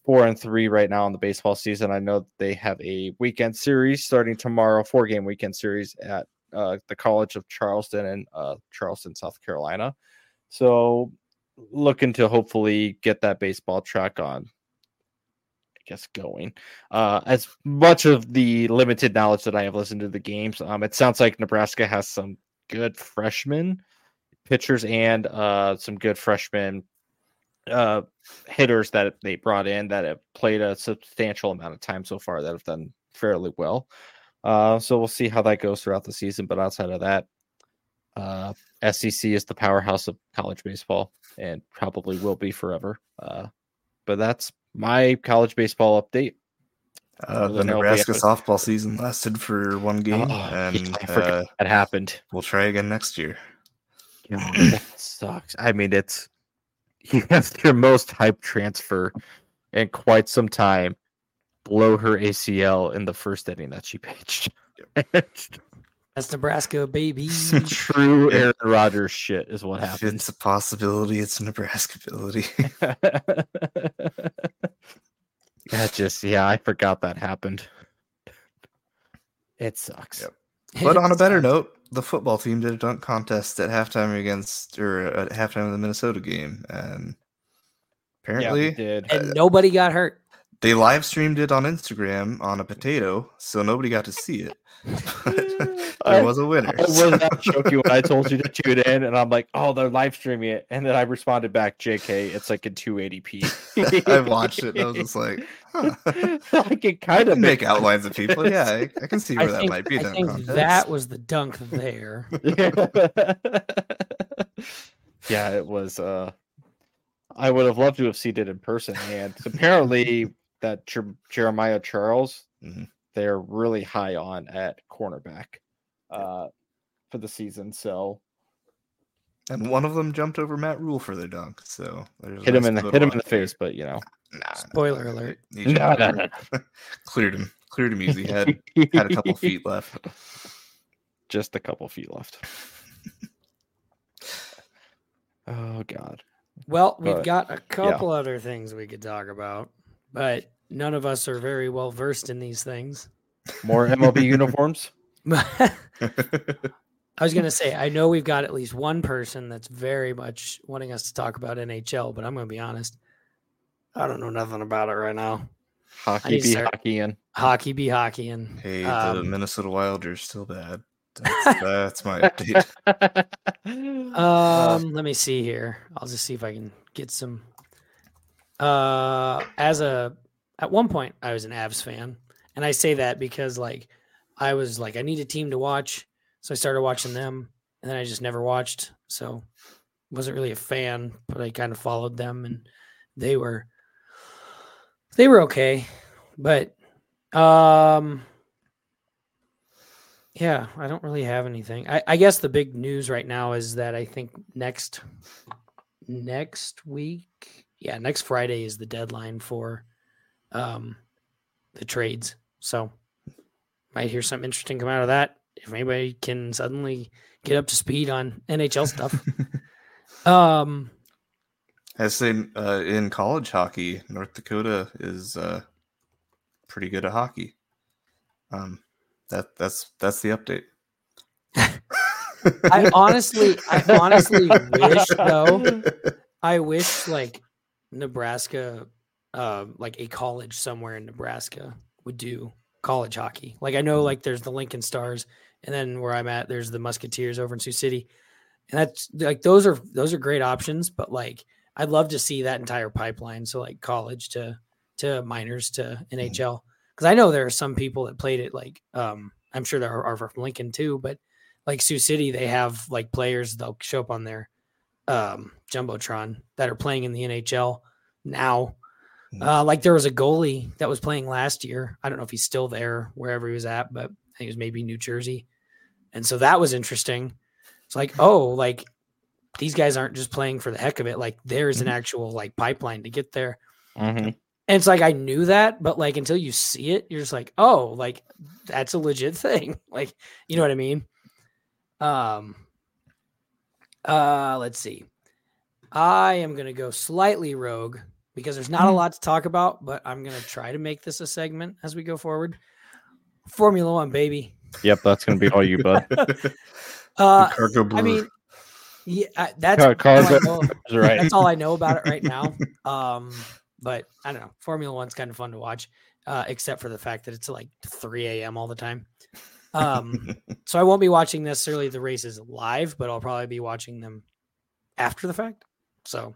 Speaker 3: four and three right now in the baseball season. I know they have a weekend series starting tomorrow, four game weekend series at uh, the College of Charleston in uh, Charleston, South Carolina. So looking to hopefully get that baseball track on guess going. Uh, as much of the limited knowledge that I have listened to the games, um, it sounds like Nebraska has some good freshmen pitchers and uh, some good freshman uh, hitters that they brought in that have played a substantial amount of time so far that have done fairly well. Uh, so we'll see how that goes throughout the season. But outside of that, uh, SEC is the powerhouse of college baseball and probably will be forever. Uh, but that's my college baseball update.
Speaker 2: Uh, the Nebraska softball season lasted for one game, oh, and
Speaker 3: yeah, uh, that happened.
Speaker 2: We'll try again next year.
Speaker 3: that [COUGHS] sucks. I mean, it's you have your most hype transfer in quite some time blow her ACL in the first inning that she pitched. Yep. [LAUGHS]
Speaker 1: That's Nebraska, baby. [LAUGHS]
Speaker 3: True Aaron Rodgers shit is what happened.
Speaker 2: It's a possibility. It's a Nebraska ability. [LAUGHS] [LAUGHS]
Speaker 3: yeah, just yeah, I forgot that happened. It sucks.
Speaker 2: Yep. But on a better note, the football team did a dunk contest at halftime against or at halftime of the Minnesota game, and apparently
Speaker 3: yeah, did.
Speaker 1: and nobody got hurt.
Speaker 2: They live streamed it on Instagram on a potato, so nobody got to see it. [LAUGHS] [LAUGHS] there I, was a winner.
Speaker 3: I was not joking when I told you to [LAUGHS] tune in, and I'm like, "Oh, they're live streaming it," and then I responded back, "JK, it's like in 280p."
Speaker 2: I watched it. and I was just like, huh.
Speaker 3: "I can kind of
Speaker 2: make, make outlines of people." Yeah, I, I can see where I that think, might be.
Speaker 1: I think that was the dunk there.
Speaker 3: yeah, it was. uh I would have loved to have seen it in person, and apparently that Jer- Jeremiah Charles. Mm-hmm they're really high on at cornerback uh, for the season. So,
Speaker 2: and one of them jumped over Matt Rhule for the dunk. So
Speaker 3: hit him in the hit him in the face, but you know,
Speaker 1: nah, spoiler alert.
Speaker 3: No, no, no.
Speaker 2: cleared him, cleared him easy. Had had a couple [LAUGHS] feet left.
Speaker 3: Just a couple feet left. oh God.
Speaker 1: Well, we've but, got a couple yeah. other things we could talk about, but none of us are very well versed in these things.
Speaker 3: More MLB [LAUGHS] uniforms. [LAUGHS]
Speaker 1: I was gonna say I know we've got at least one person that's very much wanting us to talk about NHL, but I'm gonna be honest, I don't know nothing about it right now.
Speaker 3: Hockey be hockey and
Speaker 1: hockey be hockey and
Speaker 2: hey, um, the Minnesota Wild are still bad. That's, [LAUGHS] that's my update.
Speaker 1: um, let me see here. I'll just see if I can get some. Uh, as a at one point I was an Avs fan, and I say that because like I was like I need a team to watch, so I started watching them, and then I just never watched, so wasn't really a fan, but I kind of followed them, and they were they were okay, but um yeah, I don't really have anything. I, I guess the big news right now is that I think next next week, yeah, next Friday is the deadline for um, the trades. So might hear something interesting come out of that. If anybody can suddenly get up to speed on NHL stuff. [LAUGHS] um,
Speaker 2: I say uh, in college hockey, North Dakota is uh, pretty good at hockey. Um, that that's that's the update.
Speaker 1: I honestly, I honestly [LAUGHS] wish though, [LAUGHS] I wish like Nebraska uh, like a college somewhere in Nebraska would do college hockey. Like I know mm-hmm. like there's the Lincoln Stars, and then where I'm at, there's the Musketeers over in Sioux City, and that's like those are those are great options. But like I'd love to see that entire pipeline. So like college to to minors to NHL, because mm-hmm. I know there are some people that played it. Like um, I'm sure there are, are from Lincoln too, but like Sioux City, they have like players they'll show up on their um jumbotron that are playing in the NHL now Mm. Uh, like there was a goalie that was playing last year. I don't know if he's still there wherever he was at, but I think it was maybe New Jersey. And so that was interesting. It's like, oh, like these guys aren't just playing for the heck of it. Like there is an mm-hmm. actual like pipeline to get there.
Speaker 3: Mm-hmm.
Speaker 1: And it's like I knew that, but like until you see it, you're just like, oh, like that's a legit [LAUGHS] thing. Like, you know what I mean? Um. Uh, let's see. I am gonna go slightly rogue because there's not a lot to talk about, but I'm gonna try to make this a segment as we go forward. Formula One, baby.
Speaker 3: Yep, that's gonna be all you, bud. [LAUGHS] [LAUGHS]
Speaker 1: Uh,
Speaker 2: Cargo.
Speaker 1: I mean, yeah, that's
Speaker 3: Car-
Speaker 1: all I [LAUGHS]
Speaker 3: right.
Speaker 1: That's all I know about it right now. Um, but I don't know. Formula One's kind of fun to watch, uh, except for the fact that it's like 3 a.m. all the time. Um, [LAUGHS] so I won't be watching necessarily the races live, but I'll probably be watching them after the fact. So,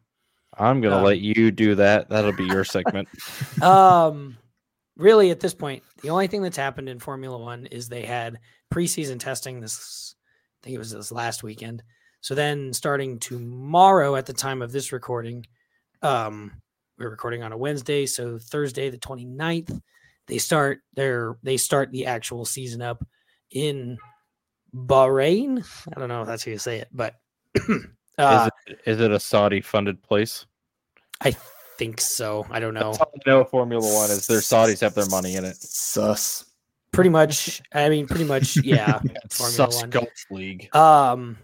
Speaker 3: I'm gonna
Speaker 1: Um,
Speaker 3: let you do that. That'll be your segment. [LAUGHS]
Speaker 1: um, really, at this point, the only thing that's happened in Formula One is they had preseason testing this. I think it was this last weekend. So then, starting tomorrow, at the time of this recording, um, we're recording on a Wednesday, so Thursday the 29th, they start their they start the actual season up in Bahrain. I don't know if that's how you say it, but [CLEARS THROAT] uh,
Speaker 3: is, it, is it a Saudi funded place?
Speaker 1: I think so. I don't know.
Speaker 3: That's all I know Formula One is their Saudis have their money in it.
Speaker 2: Sus.
Speaker 1: Pretty much. I mean, pretty much. [LAUGHS] Yeah. Formula
Speaker 3: Sus
Speaker 1: One.
Speaker 3: Gulf League.
Speaker 1: Um,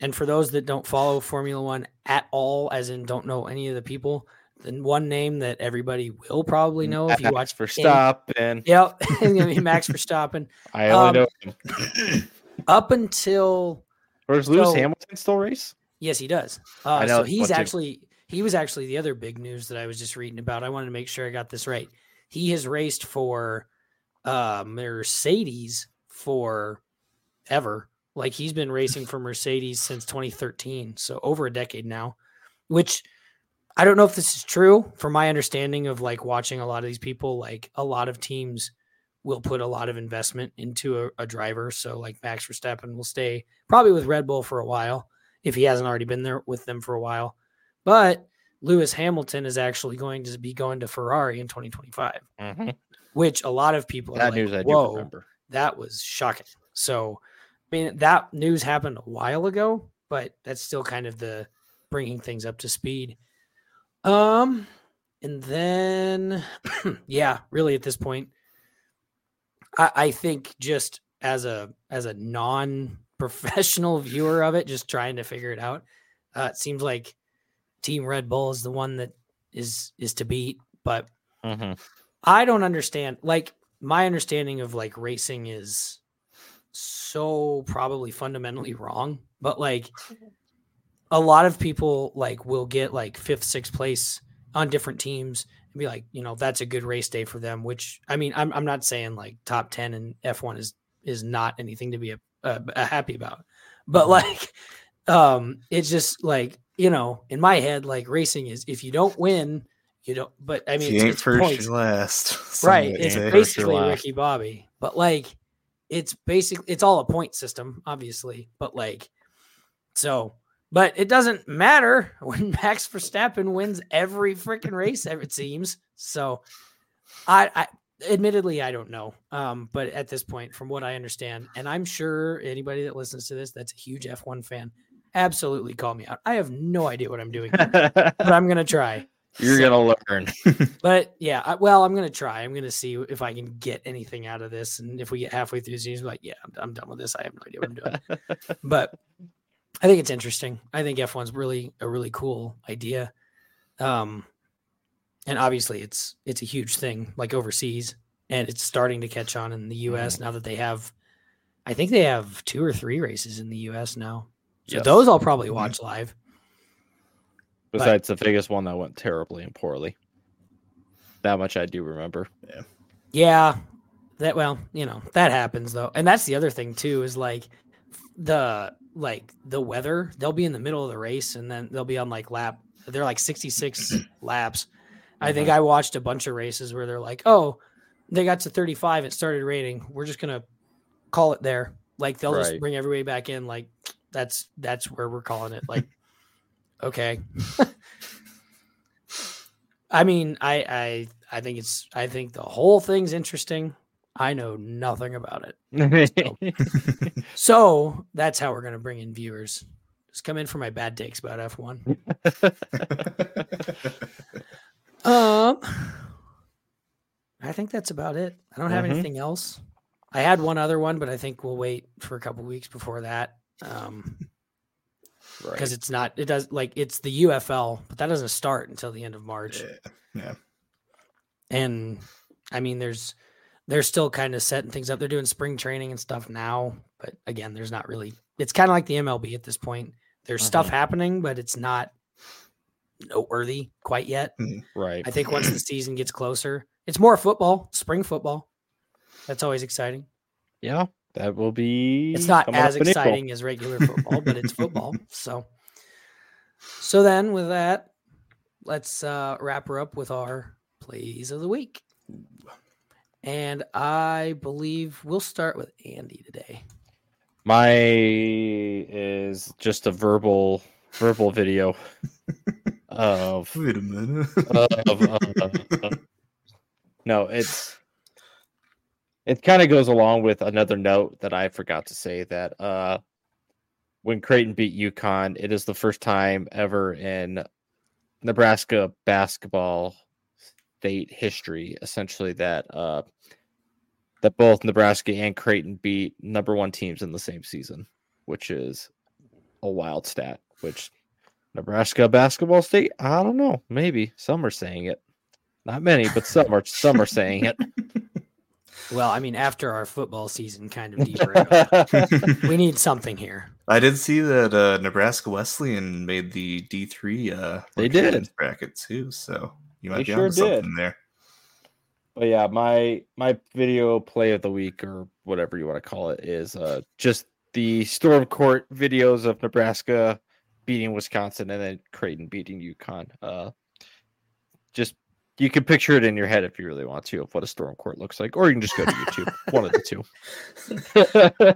Speaker 1: and for those that don't follow Formula One at all, as in don't know any of the people, then one name that everybody will probably know if you watch
Speaker 3: for stop and
Speaker 1: Yep, it's gonna be Max Verstappen. [LAUGHS]
Speaker 3: I only
Speaker 1: um,
Speaker 3: know him. [COUGHS]
Speaker 1: Up until
Speaker 3: Or does Lewis
Speaker 1: so-
Speaker 3: Hamilton still race?
Speaker 1: yes, he does. Uh,
Speaker 3: I know
Speaker 1: so he's
Speaker 3: one too.
Speaker 1: actually he was actually the other big news that I was just reading about. I wanted to make sure I got this right. He has raced for uh, Mercedes for ever. Like he's been racing for Mercedes since 2013, so over a decade now. Which I don't know if this is true. From my understanding of like watching a lot of these people, like a lot of teams will put a lot of investment into a, a driver. So like Max Verstappen will stay probably with Red Bull for a while if he hasn't already been there with them for a while. But Lewis Hamilton is actually going to be going to Ferrari in 2025,
Speaker 3: Mhm.
Speaker 1: which a lot of people
Speaker 3: That
Speaker 1: like,
Speaker 3: news I do remember.
Speaker 1: that was shocking. So, I mean, that news happened a while ago, but that's still kind of the bringing things up to speed. Um, and then, [CLEARS THROAT] yeah, really at this point, I, I think just as a as a non professional [LAUGHS] viewer of it, just trying to figure it out, uh, it seems like Team Red Bull is the one that is is to beat, but
Speaker 3: Mhm.
Speaker 1: I don't understand. Like my understanding of like racing is so probably fundamentally wrong, but like [LAUGHS] a lot of people like will get like fifth, sixth place on different teams and be like, you know, that's a good race day for them. Which I mean, I'm I'm not saying like top ten and F1 is is not anything to be a, a, a happy about, but mm-hmm. like, [LAUGHS] um, it's just like you know, in my head, like racing is if you don't win, you don't. But I mean,
Speaker 2: you
Speaker 1: it's,
Speaker 2: ain't
Speaker 1: it's
Speaker 2: first,
Speaker 1: points
Speaker 2: last. [LAUGHS]
Speaker 1: right it's
Speaker 2: would say.
Speaker 3: First or
Speaker 1: basically ricky bobby but like it's basically it's all a point system obviously but like so but it doesn't matter [LAUGHS] when max verstappen wins every freaking race it seems so i i admittedly i don't know um but at this point from what i understand and i'm sure anybody that listens to this that's a huge f1 fan absolutely call me out i have no idea what i'm doing [LAUGHS] but i'm gonna try
Speaker 3: You're
Speaker 1: So-
Speaker 3: gonna learn. [LAUGHS]
Speaker 1: but yeah, I, well, I'm gonna try. I'm gonna see if I can get anything out of this, and if we get halfway through the season, like, yeah, I'm, I'm done with this. I have no idea what I'm doing. but I think it's interesting. I think F1's really a really cool idea. Um, and obviously, it's it's a huge thing, like overseas, and it's starting to catch on in the U.S. now that they have. I think they have two or three races in the U.S. now. So
Speaker 3: Yes.
Speaker 1: those I'll probably
Speaker 2: Mhm.
Speaker 1: watch live.
Speaker 3: Besides the Vegas one that went terribly and poorly. That much I do remember.
Speaker 1: Yeah. That well, you know, that happens though. And that's the other thing too is like the like the weather, they'll be in the middle of the race and then they'll be on like lap they're like 66 [CLEARS THROAT] laps. I uh-huh. think I watched a bunch of races where they're like, "Oh, they got to 35, it started raining. We're just going to call it there." Like they'll just bring everybody back in like that's that's where we're calling it. Like [LAUGHS] okay. [LAUGHS] I mean, I I I think it's I think the whole thing's interesting. I know nothing about it. [LAUGHS] [LAUGHS] So that's how we're gonna bring in viewers. Just come in for my bad takes about F1. [LAUGHS] Um I think that's about it. I don't have
Speaker 3: Mhm.
Speaker 1: anything else. I had one other one, but I think we'll wait for a couple weeks before that. Um,
Speaker 3: Right.
Speaker 1: because it's not it does like it's the UFL, but that doesn't start until the end of March.
Speaker 2: Yeah. Yeah.
Speaker 1: And I mean, there's they're still kind of setting things up. They're doing spring training and stuff now, but again, there's not really. It's kind of like the MLB at this point. There's stuff
Speaker 3: Mhm.
Speaker 1: happening, but it's not noteworthy quite yet.
Speaker 3: right.
Speaker 1: I think once the season gets closer, it's more football, spring football. That's always exciting.
Speaker 3: Yeah, that will be.
Speaker 1: It's not as
Speaker 3: in April.
Speaker 1: exciting as regular football, but it's football. [LAUGHS] So, so then with that, let's uh, wrap her up with our plays of the week. And I believe we'll start with Andy today.
Speaker 3: My is just a verbal verbal video of
Speaker 2: Wait a minute.
Speaker 3: of, of- of- no, it's it kind of goes along with another note that I forgot to say that uh when Creighton beat UConn, it is the first time ever in Nebraska basketball state history, essentially that uh that both Nebraska and Creighton beat number one teams in the same season, which is a wild stat. Which Nebraska basketball state, I don't know, maybe some are saying it. Not many, but some are some are saying it. [LAUGHS]
Speaker 1: Well, I mean, after our football season kind of derailed, [LAUGHS] we need something here.
Speaker 2: I did see that uh, Nebraska Wesleyan made the D three. Uh,
Speaker 3: They did.
Speaker 2: recruiting bracket too, so you might
Speaker 3: They
Speaker 2: be
Speaker 3: sure
Speaker 2: something
Speaker 3: did.
Speaker 2: there.
Speaker 3: But yeah, my my video play of the week or whatever you want to call it is uh just the Storm Court videos of Nebraska beating Wisconsin and then Creighton beating UConn. Uh just you can picture it in your head if you really want to of what a storm court looks like, or you can just go to YouTube. [LAUGHS] One of the two.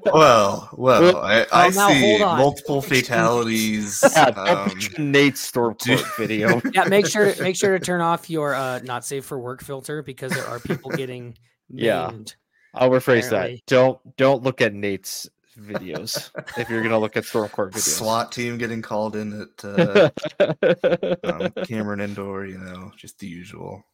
Speaker 3: [LAUGHS]
Speaker 2: Well, well,
Speaker 3: Well,
Speaker 2: I, I
Speaker 1: now
Speaker 2: see multiple fatalities. [LAUGHS]
Speaker 3: Yeah,
Speaker 2: um,
Speaker 3: Nate's storm
Speaker 2: dude.
Speaker 3: court video.
Speaker 1: Yeah, make sure to make sure to turn off your uh, not safe for work filter because there are people getting
Speaker 3: Yeah.
Speaker 1: maimed.
Speaker 3: I'll rephrase that. Don't don't look at Nate's videos if you're gonna look at storm court [LAUGHS] videos.
Speaker 2: SWAT team getting called in at uh, [LAUGHS] um, Cameron Indoor. You know, just the usual.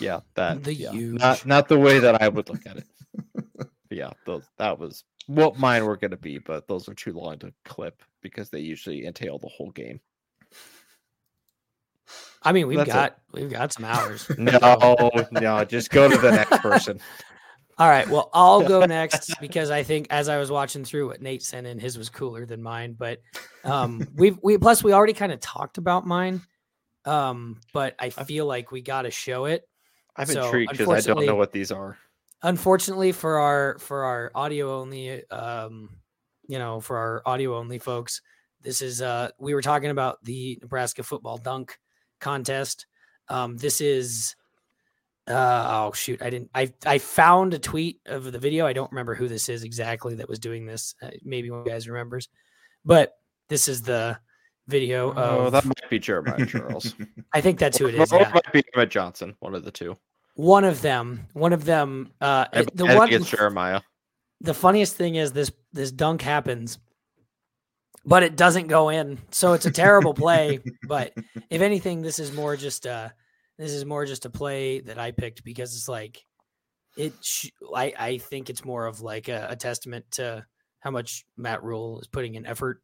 Speaker 3: yeah, that
Speaker 1: The
Speaker 3: yeah.
Speaker 1: huge-
Speaker 3: not not the way that I would look at it. [LAUGHS] Yeah, those, that was what mine were going to be, but those are too long to clip because they usually entail the whole game.
Speaker 1: I mean, we've
Speaker 3: That's it.
Speaker 1: got we've got some hours.
Speaker 3: No, no, just go to the next person.
Speaker 1: All right. Well, I'll go [LAUGHS] next because I think as I was watching through what Nate sent in, his was cooler than mine. But um, [LAUGHS] we've we plus we already kind of talked about mine. Um, but I feel like we got to show it.
Speaker 3: I'm
Speaker 1: So,
Speaker 3: intrigued because I don't know what these are.
Speaker 1: Unfortunately for our for our audio only, um, you know, for our audio only folks, this is uh we were talking about the Nebraska football dunk contest. Um, this is uh oh shoot i didn't i i found a tweet of the video i don't remember who this is exactly that was doing this uh, maybe one of you guys remembers but this is the video
Speaker 3: Oh,
Speaker 1: of
Speaker 3: that might be Jeremiah Charles. [LAUGHS]
Speaker 1: i think that's who it is.
Speaker 3: Or it
Speaker 1: yeah.
Speaker 3: might be Emmett Johnson, one of the two.
Speaker 1: one of them one of them uh
Speaker 3: I,
Speaker 1: the
Speaker 3: I
Speaker 1: one
Speaker 3: think it's Jeremiah.
Speaker 1: the funniest thing is this this dunk happens but it doesn't go in so it's a terrible play but if anything this is more just uh this is more just a play that i picked because it's like it sh- I, I think it's more of like a, a testament to how much matt rhule is putting in effort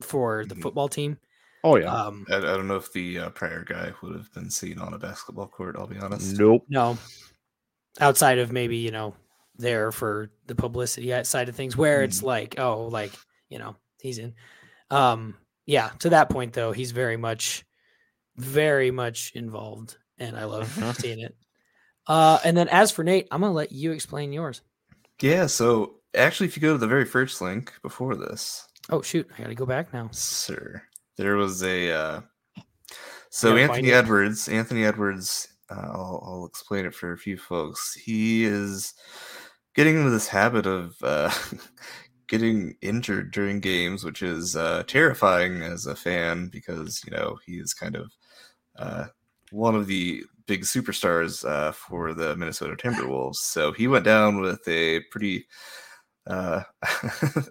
Speaker 1: for the
Speaker 2: Mhm.
Speaker 1: football team
Speaker 3: Oh yeah.
Speaker 1: um
Speaker 2: I, I don't know if the uh, prior guy would have been seen on a basketball court. I'll be honest.
Speaker 3: nope.
Speaker 1: no outside of maybe you know there for the publicity side of things where it's like oh like you know he's in um yeah to that point though he's very much very much involved and i love
Speaker 3: Mhm.
Speaker 1: seeing it uh and then as for nate i'm gonna let you explain yours
Speaker 2: Yeah. So actually, if you go to the very first link before this,
Speaker 1: oh shoot i gotta go back now
Speaker 2: sir, there was a. Uh, so Anthony. Edwards, Anthony Edwards. Uh, I'll, I'll explain it for a few folks. He is getting into this habit of uh, [LAUGHS] getting injured during games, which is uh, terrifying as a fan because you know he is kind of uh, one of the big superstars uh, for the Minnesota Timberwolves. So he went down with a pretty. Uh, [LAUGHS]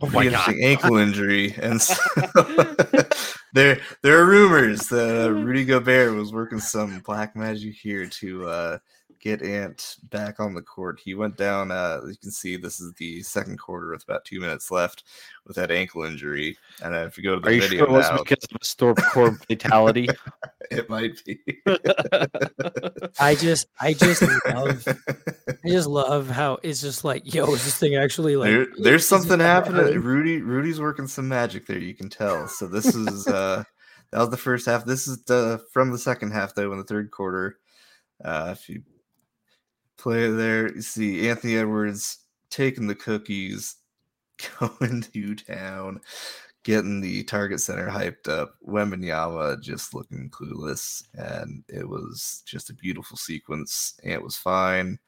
Speaker 3: Oh
Speaker 2: pretty
Speaker 3: God.
Speaker 2: interesting ankle injury, and so [LAUGHS] [LAUGHS] there there are rumors that uh, Rudy Gobert was working some black magic here to uh, get Ant back on the court. He went down. Uh, you can see this is the second quarter with about two minutes left with that ankle injury. And if you go to the
Speaker 3: Are you
Speaker 2: video
Speaker 3: sure it was
Speaker 2: now,
Speaker 3: because of a storm court fatality? [LAUGHS]
Speaker 2: it might be.
Speaker 1: I just, I just [LAUGHS] love, I just love how it's just like, yo, is this thing actually like?
Speaker 2: there, there's something [LAUGHS] happening. Rudy, Rudy's working some magic there. You can tell. So this is uh, that was the first half. This is the from the second half though in the third quarter. Uh, if you play there, you see Anthony Edwards taking the cookies, going to town, getting the target center hyped up. Wembanyama just looking clueless, and it was just a beautiful sequence. it was fine,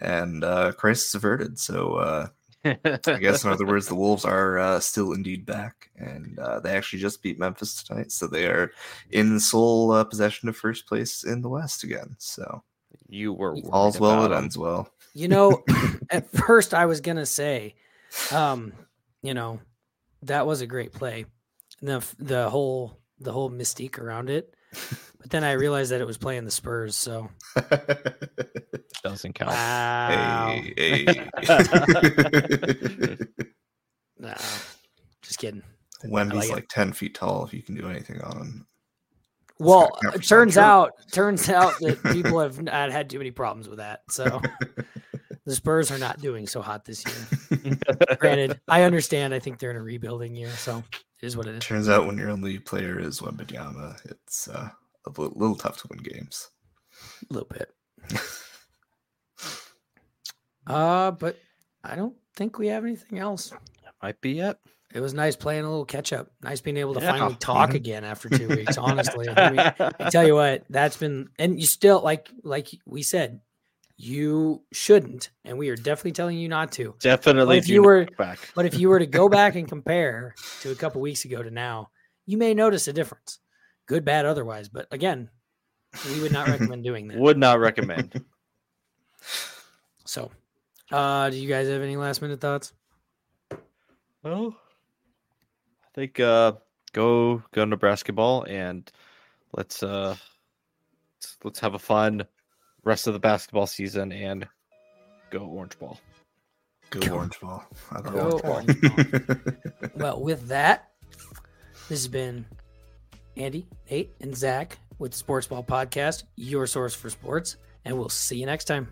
Speaker 2: and uh, crisis averted. So uh, I guess in other words, the [LAUGHS] Wolves are uh, still indeed back, and uh, they actually just beat Memphis tonight, so they are in sole uh, possession of first place in the West again. So
Speaker 3: you were worried
Speaker 2: all's well that ends well.
Speaker 1: You know, [LAUGHS] at first I was gonna say, um, you know, that was a great play, the the whole the whole mystique around it. [LAUGHS] But then I realized that it was playing the Spurs, so [LAUGHS]
Speaker 3: Doesn't count.
Speaker 1: wow,
Speaker 2: hey, hey. [LAUGHS]
Speaker 1: no, just kidding.
Speaker 2: Wemby's
Speaker 1: like
Speaker 2: like, ten feet tall. If you can do anything on him,
Speaker 1: Well,
Speaker 2: not- not
Speaker 1: it turns out turns out that people have not had too many problems with that. So the Spurs are not doing so hot this year. [LAUGHS] Granted, I understand. I think they're in a rebuilding year, so it is what it is.
Speaker 2: turns out when your only player is Wembanyama, it's uh, a little tough to win games.
Speaker 1: A little bit. [LAUGHS] Uh, but I don't think we have anything else.
Speaker 3: Might be it.
Speaker 1: It was nice playing a little catch up. Nice being able to
Speaker 3: Yeah.
Speaker 1: finally talk
Speaker 2: Mhm.
Speaker 1: again after two weeks. Honestly, I, mean, I [LAUGHS] tell you what, that's been and you still like like we said, you shouldn't, and we are definitely telling you not to.
Speaker 3: Definitely.
Speaker 1: if you were-
Speaker 3: back.
Speaker 1: But if you were to go [LAUGHS] back and compare to a couple weeks ago to now, you may notice a difference, good, bad, otherwise. But again, we would not [LAUGHS] recommend doing that.
Speaker 3: would not recommend. [LAUGHS]
Speaker 1: So, uh, do you guys have any last minute thoughts?
Speaker 3: well, I think uh, go go into basketball and let's uh let's, let's have a fun rest of the basketball season and go orange ball.
Speaker 2: Go,
Speaker 1: Go-
Speaker 2: orange ball. I don't
Speaker 1: go
Speaker 2: know.
Speaker 1: orange [LAUGHS] Well, with that, this has been Andy, Nate, and Zach with the Sportsball Podcast, your source for sports, and we'll see you next time.